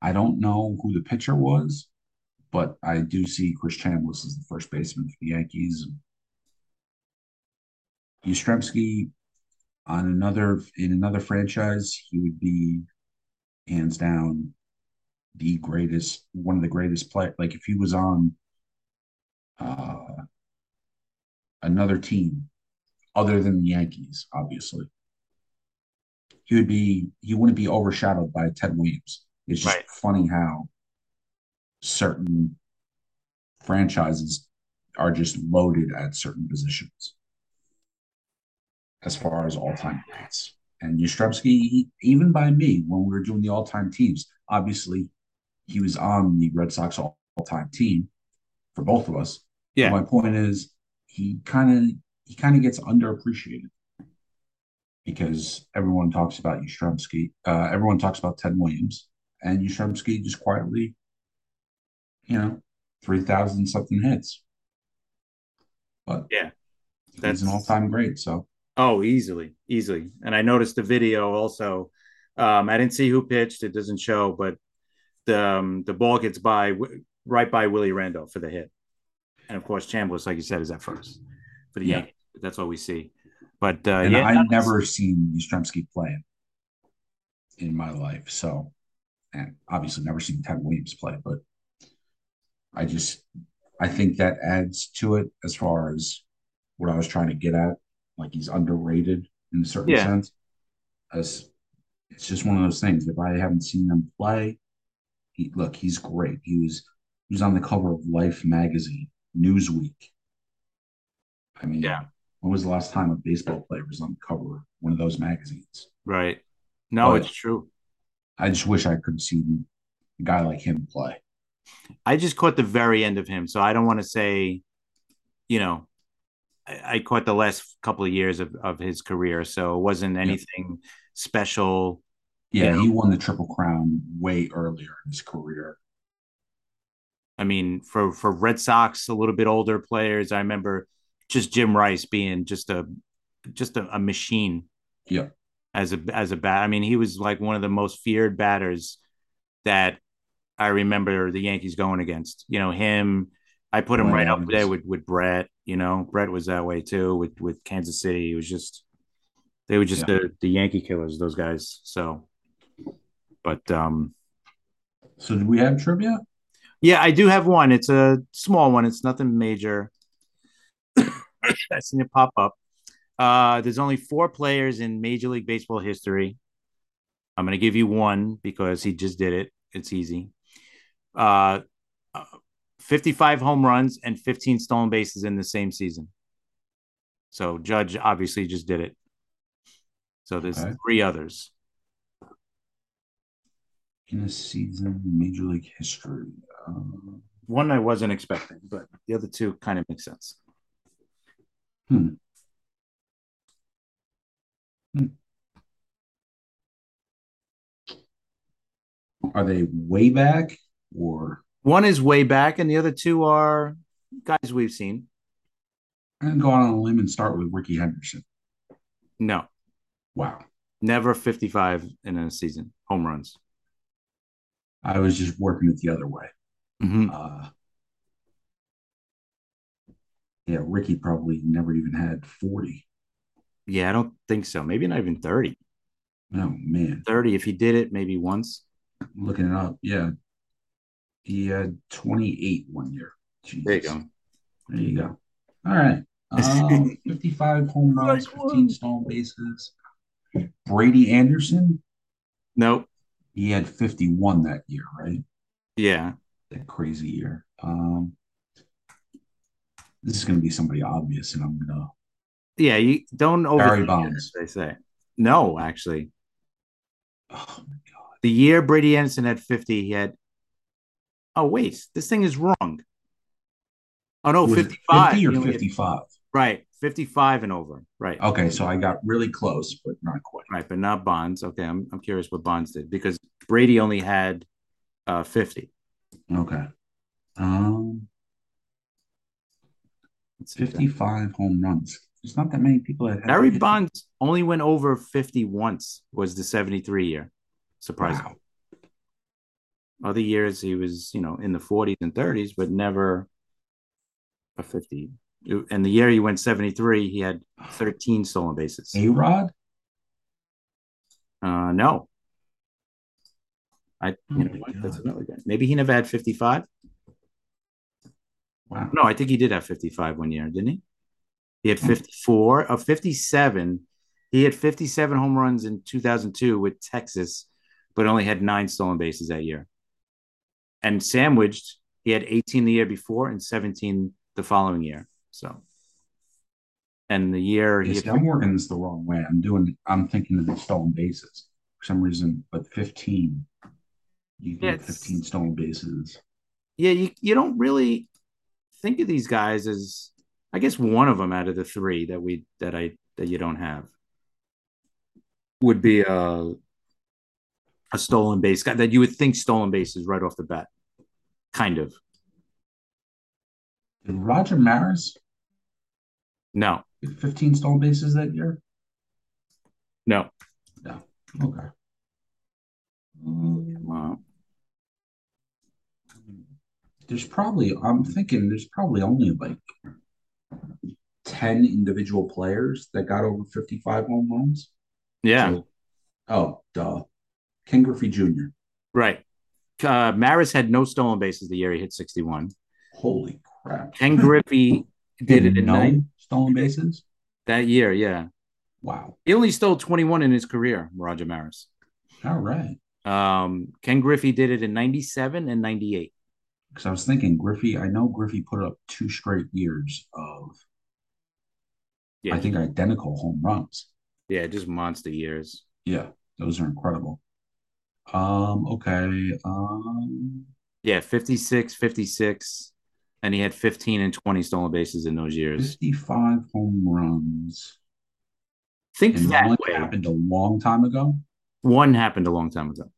I don't know who the pitcher was, but I do see Chris Chambliss as the first baseman for the Yankees. Yastrzemski on another in another franchise, he would be hands down the greatest, one of the greatest play. Like if he was on uh, another team other than the Yankees, obviously, he would be he wouldn't be overshadowed by Ted Williams. It's just right. funny how certain franchises are just loaded at certain positions as far as all-time greats. And Yastrzemski, even by me, when we were doing the all-time teams, obviously he was on the Red Sox all-time team for both of us. Yeah. But my point is, he kind of he kind of gets underappreciated because everyone talks about Yastrzemski. Uh, everyone talks about Ted Williams, and Yastrzemski just quietly you know, 3,000 something hits. But yeah, that's an all time great. So, oh, easily, easily. And I noticed the video also. Um, I didn't see who pitched, it doesn't show, but the, um, the ball gets by right by Willie Randolph for the hit. And of course, Chambliss, like you said, is at first for the yeah. Yankees. That's what we see. But uh, and yeah, I've never seen Yastrzemski play in my life. So, and obviously never seen Ted Williams play, but I just I think that adds to it as far as what I was trying to get at. Like he's underrated in a certain yeah. sense. As it's just one of those things. If I haven't seen him play, he look, he's great. He was He was on the cover of Life magazine, Newsweek. I mean, Yeah. when was the last time a baseball player was on the cover of one of those magazines? Right. No, But- it's true. I just wish I could have seen a guy like him play. I just caught the very end of him, so I don't want to say, you know, I, I caught the last couple of years of, of his career, so it wasn't anything special. Yeah, Yeah. he won the Triple Crown way earlier in his career. I mean, for for Red Sox, a little bit older players, I remember just Jim Rice being just a just a, a machine Yeah. as a as a bat. I mean, he was like one of the most feared batters that I remember the Yankees going against. You know, him. I put him Brett right up there with with Brett. You know, Brett was that way too with with Kansas City. It was just they were just Yeah. the the Yankee killers. Those guys. So, but um, So do we have trivia? yeah, I do have one. It's a small one. It's nothing major. [COUGHS] I seen it pop up. Uh, there's only four players in Major League Baseball history. I'm going to give you one because he just did it. It's easy. Uh, uh, 55 home runs and 15 stolen bases in the same season. So Judge obviously just did it. So there's three others. In a season, Major League history. Uh, One I wasn't expecting, but the other two kind of make sense. Hmm. are they way back or One is way back, and the other two are guys we've seen. I'm gonna go out on a limb and start with Rickey Henderson. No, Wow. never 55 in a season home runs. I was just working it the other way. Mhm. Uh, yeah, Ricky probably never even had 40. Yeah, I don't think so. Maybe not even 30. Oh man, 30, if he did it, maybe once. looking it up. Yeah. He had 28 one year. Jesus. There you go. There you go. All right. Um, [LAUGHS] 55 home runs, 15 stolen bases. Brady Anderson, Nope. he had 51 that year, right? Yeah. That crazy year. Um, this is going to be somebody obvious, and I'm going to. Yeah, you don't over. Barry overthink it, Bonds. they say. No, actually. Oh, my God. The year Brady Anderson had 50, he had. Oh, wait. This thing is wrong. Oh, no, 55. 50 or only had- 55? Right. 55 and over. Right. Okay, so I got really close, but not quite. Right. But not Bonds. Okay. I'm, I'm curious what Bonds did because Brady only had uh, 50. Okay. Um, Let's 55 home runs. There's not that many people that have Barry Bonds only went over 50 once, was the 73 year. Surprising. Wow. Other years he was, you know, in the 40s and 30s, but never a 50. And the year he went 73, he had 13 stolen bases. A Rod? Uh, no. I, Oh you know what? God. That's another guy. Maybe he never had 55. Wow. No, I think he did have 55 one year, didn't he? He had 54 of 57. He had 57 home runs in 2002 with Texas, but only had nine stolen bases that year. And sandwiched, he had 18 the year before and 17 the following year. So, and the year he You had, see, I'm working this the wrong way. I'm doing, I'm thinking of the stolen bases for some reason, but 15. You Yeah, get it's- 15 stolen bases. yeah, you, you don't really think of these guys as, I guess, one of them out of the three that we that I that you don't have would be a a stolen base guy that you would think stolen bases right off the bat, kind of. Did Roger Maris No, 15 stolen bases that year? no. No. Okay. Um, Wow. there's probably, I'm thinking there's probably only like 10 individual players that got over 55 home runs. Yeah, So- oh, duh. Ken Griffey Jr. right. Uh, Maris had no stolen bases the year he hit 61. Holy crap. Ken Griffey [LAUGHS] did it in no nine stolen bases. that year. Yeah, Wow. he only stole 21 in his career. Roger Maris. All right. Um, Ken Griffey did it in 97 and 98. because I was thinking Griffey. I know Griffey put up two straight years of, Yeah, I think, identical home runs. yeah, just monster years. Yeah, those are incredible. Um, okay. Um, Yeah, 56, 56, and he had 15 and 20 stolen bases in those years. 55 home runs. Think And that one way. happened a long time ago. One happened a long time ago.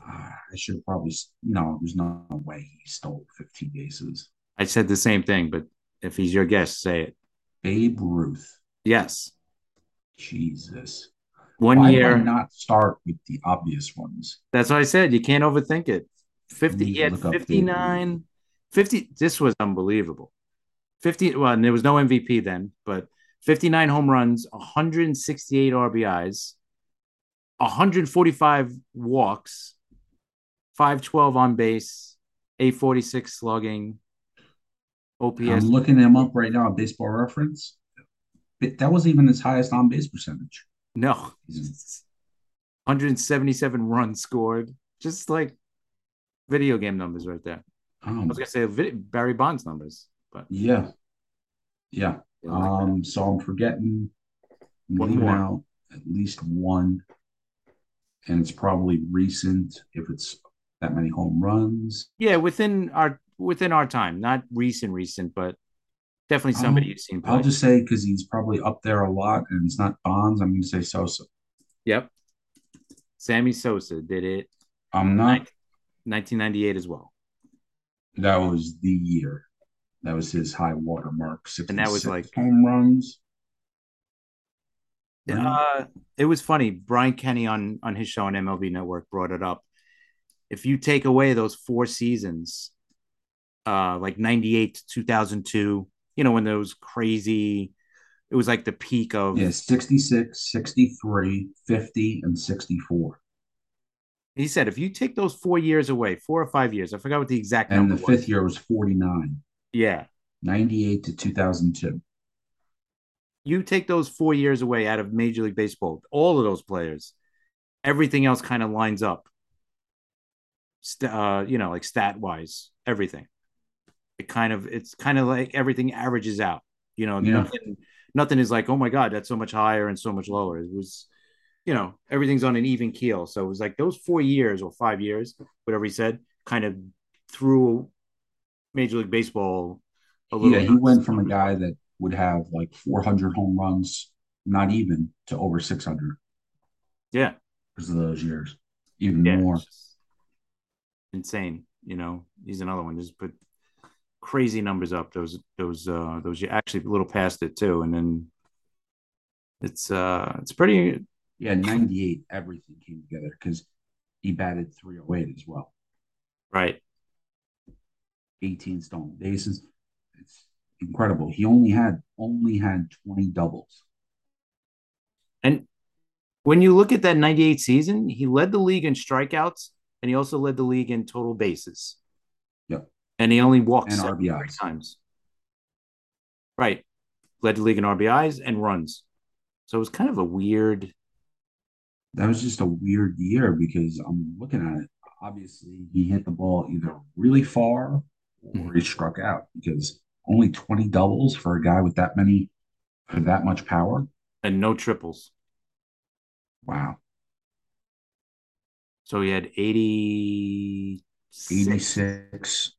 Ah, I should probably, no, there's no way he stole 15 bases. I said the same thing, but if he's your guest, say it. Babe Ruth. Yes. Jesus. One Why year. not start with the obvious ones? That's what I said. You can't overthink it. 50, need he had look 59, 50. This was unbelievable. 50, well, and there was no MVP then, but 59 home runs, 168 RBIs, 145 walks, 512 on base, 846 slugging, OPS. I'm looking him up right now baseball reference. That wasn't even his highest on base percentage. No. 177 runs scored. Just like video game numbers right there. I Um, was gonna say vid- Barry Bonds numbers, but yeah. Yeah. like. Um, so I'm forgetting One more. out at least one. And it's probably recent if it's that many home runs. yeah, within our within our time, not recent, recent, but definitely somebody I'll- you've seen play. I'll just say because he's probably up there a lot and it's not Bonds, I'm going to say Sosa. Yep. Sammy Sosa did it I'm not. 1998 as well. That was the year. That was his high water mark. And that was like- home runs. Uh, it was funny. Brian Kenny on on his show on MLB Network brought it up. If you take away those four seasons, uh, like '98 to 2002, you know when those crazy, it was like the peak of. yeah, 66, 63, 50, and 64. He said if you take those four years away, four or five years, I forgot what the exact And number the was. fifth year was 49, Yeah, 98 to 2002. you take those four years away out of Major League Baseball, all of those players, everything else kind of lines up. Uh, you know, like stat wise, everything. It kind of it's kind of like everything averages out. You know, Yeah. nothing nothing is like, oh my god, that's so much higher and so much lower. It was, you know, everything's on an even keel. So it was like those four years or five years, whatever he said, kind of threw Major League Baseball a little. Yeah, he went from a guy that would have like 400 home runs, not even, to over 600 yeah, because of those years. Even yeah, more. insane. You know, he's another one. Just put crazy numbers up. Those those uh those you actually a little past it too, and then it's uh it's pretty Yeah, 98, everything came together because he batted 308 as well. right. 18 stolen bases. It's incredible. He only had only had 20 doubles. And when you look at that 98 season, he led the league in strikeouts and he also led the league in total bases. And he only walked And RBIs. times. Right. Led the league in RBIs and runs. So it was kind of a weird. That was just a weird year because I'm looking at it. Obviously, he hit the ball either really far or mm-hmm. he struck out because only 20 doubles for a guy with that many, for that much power. and no triples. Wow. So he had 86 86.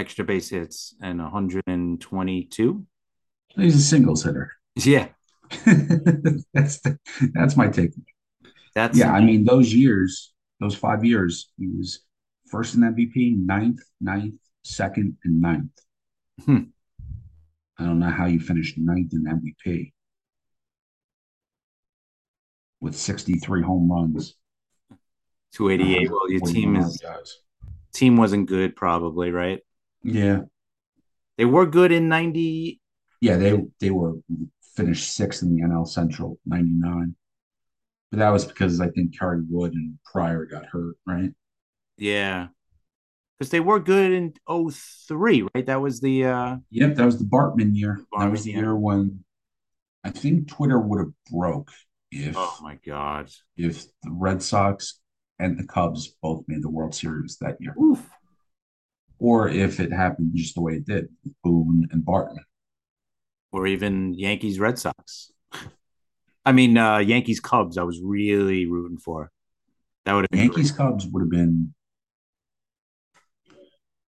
Extra base hits and 122. He's a singles hitter. Yeah. [LAUGHS] that's the, that's my take. That's Yeah, I mean those years, those five years, he was first in MVP, ninth, ninth, second, and ninth. Hmm. I don't know how you finished ninth in MVP with 63 home runs. 288. Well, your team is RBIs. team wasn't good, probably, right? Yeah, They were good in 90. yeah, they they were finished sixth in the NL Central, 99. But that was because I think Kerry Wood and Prior got hurt, right? Yeah. Because they were good in 03, right? That was the uh Yep, that was the Bartman year. that was the year. year when I think Twitter would have broke if oh my god. if the Red Sox and the Cubs both made the World Series that year. Oof. Or if it happened just the way it did, Boone and Bartman. Or even Yankees Red Sox. I mean, uh, Yankees Cubs. I was really rooting for. That would have Yankees great. Cubs would have been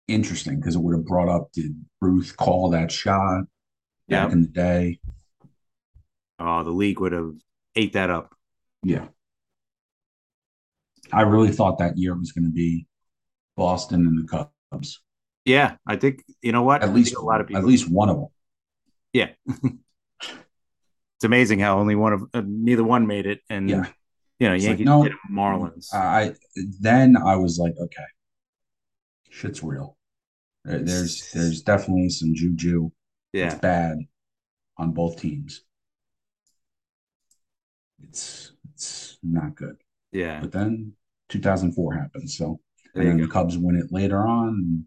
interesting because it would have brought up did Ruth call that shot back Yeah. in the day? Oh, the league would have ate that up. Yeah. I really thought that year was going to be Boston and the Cubs. Yeah, I think you know what. At least a lot of people. At least one of them. Yeah. [LAUGHS] it's amazing how only one of uh, neither one made it, and Yeah. you know It's like, Yankees no, did Marlins. I then I was like, okay, shit's real. There- There's there's definitely some juju. It's yeah, bad on both teams. It's it's not good. yeah. But then 2004 happened, so and then the. Cubs win it later on.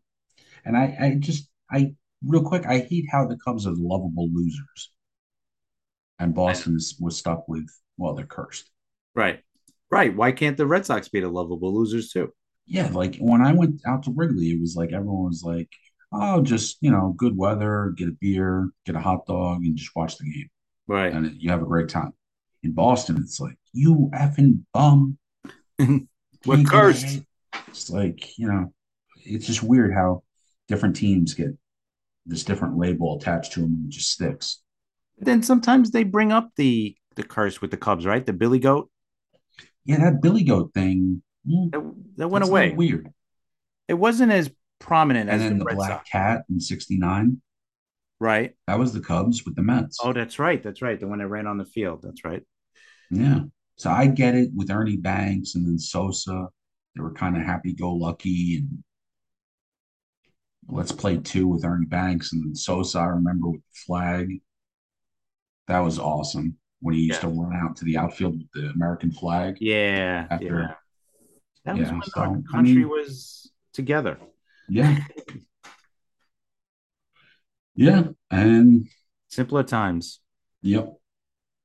And I I just I real quick I hate how the Cubs are the lovable losers, and Boston was stuck with well they're cursed. Right, right. Why can't the Red Sox be the lovable losers too? Yeah, like when I went out to Wrigley, it was like everyone was like, "Oh, just you know, good weather, get a beer, get a hot dog, and just watch the game, Right. and you have a great time." In Boston, it's like, "You effing bum, [LAUGHS] We're cursed. Ahead." It's like you know, it's just weird how different teams get this different label attached to them and it just sticks. Then sometimes they bring up the the curse with the Cubs, right? The Billy Goat Yeah, that Billy Goat thing, mm, that, that went that's a little away. weird. It wasn't as prominent And as then the the Red Black Sox, Cat in '69, right? that was the Cubs with the Mets. Oh, that's right. That's right. The one that ran on the field. That's right. Yeah. So I get it with Ernie Banks and then Sosa. They were kind of happy go lucky and let's play two with Ernie Banks and Sosa. I remember with the flag. That was awesome when he used Yeah. to run out to the outfield with the American flag. Yeah. After- yeah. That was when so, our I country mean- was together. Yeah. Yeah. And Simpler times. yep.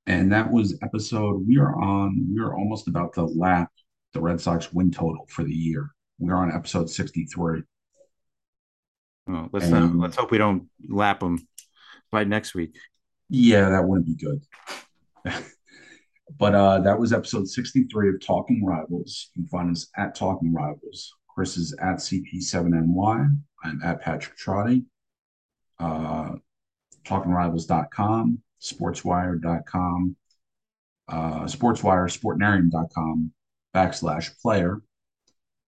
And that was episode we are on. We are almost about to lap the Red Sox win total for the year. We are on episode 63. Oh, let's not, let's hope we don't lap them by next week. Yeah, that wouldn't be good. [LAUGHS] but uh that was episode 63 of Talking Rivals. You can find us at Talking Rivals. Chris is at CP7NY. I'm at Patrick Trotty. Uh talkingrivals.com, sportswire.com, uh sportswire, sportnarium.com backslash player.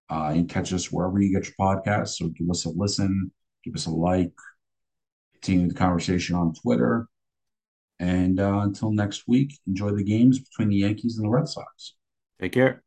Uh, you can catch us wherever you get your podcasts. So give us a listen, give us a like, continue the conversation on Twitter. And uh, until next week, enjoy the games between the Yankees and the Red Sox. Take care.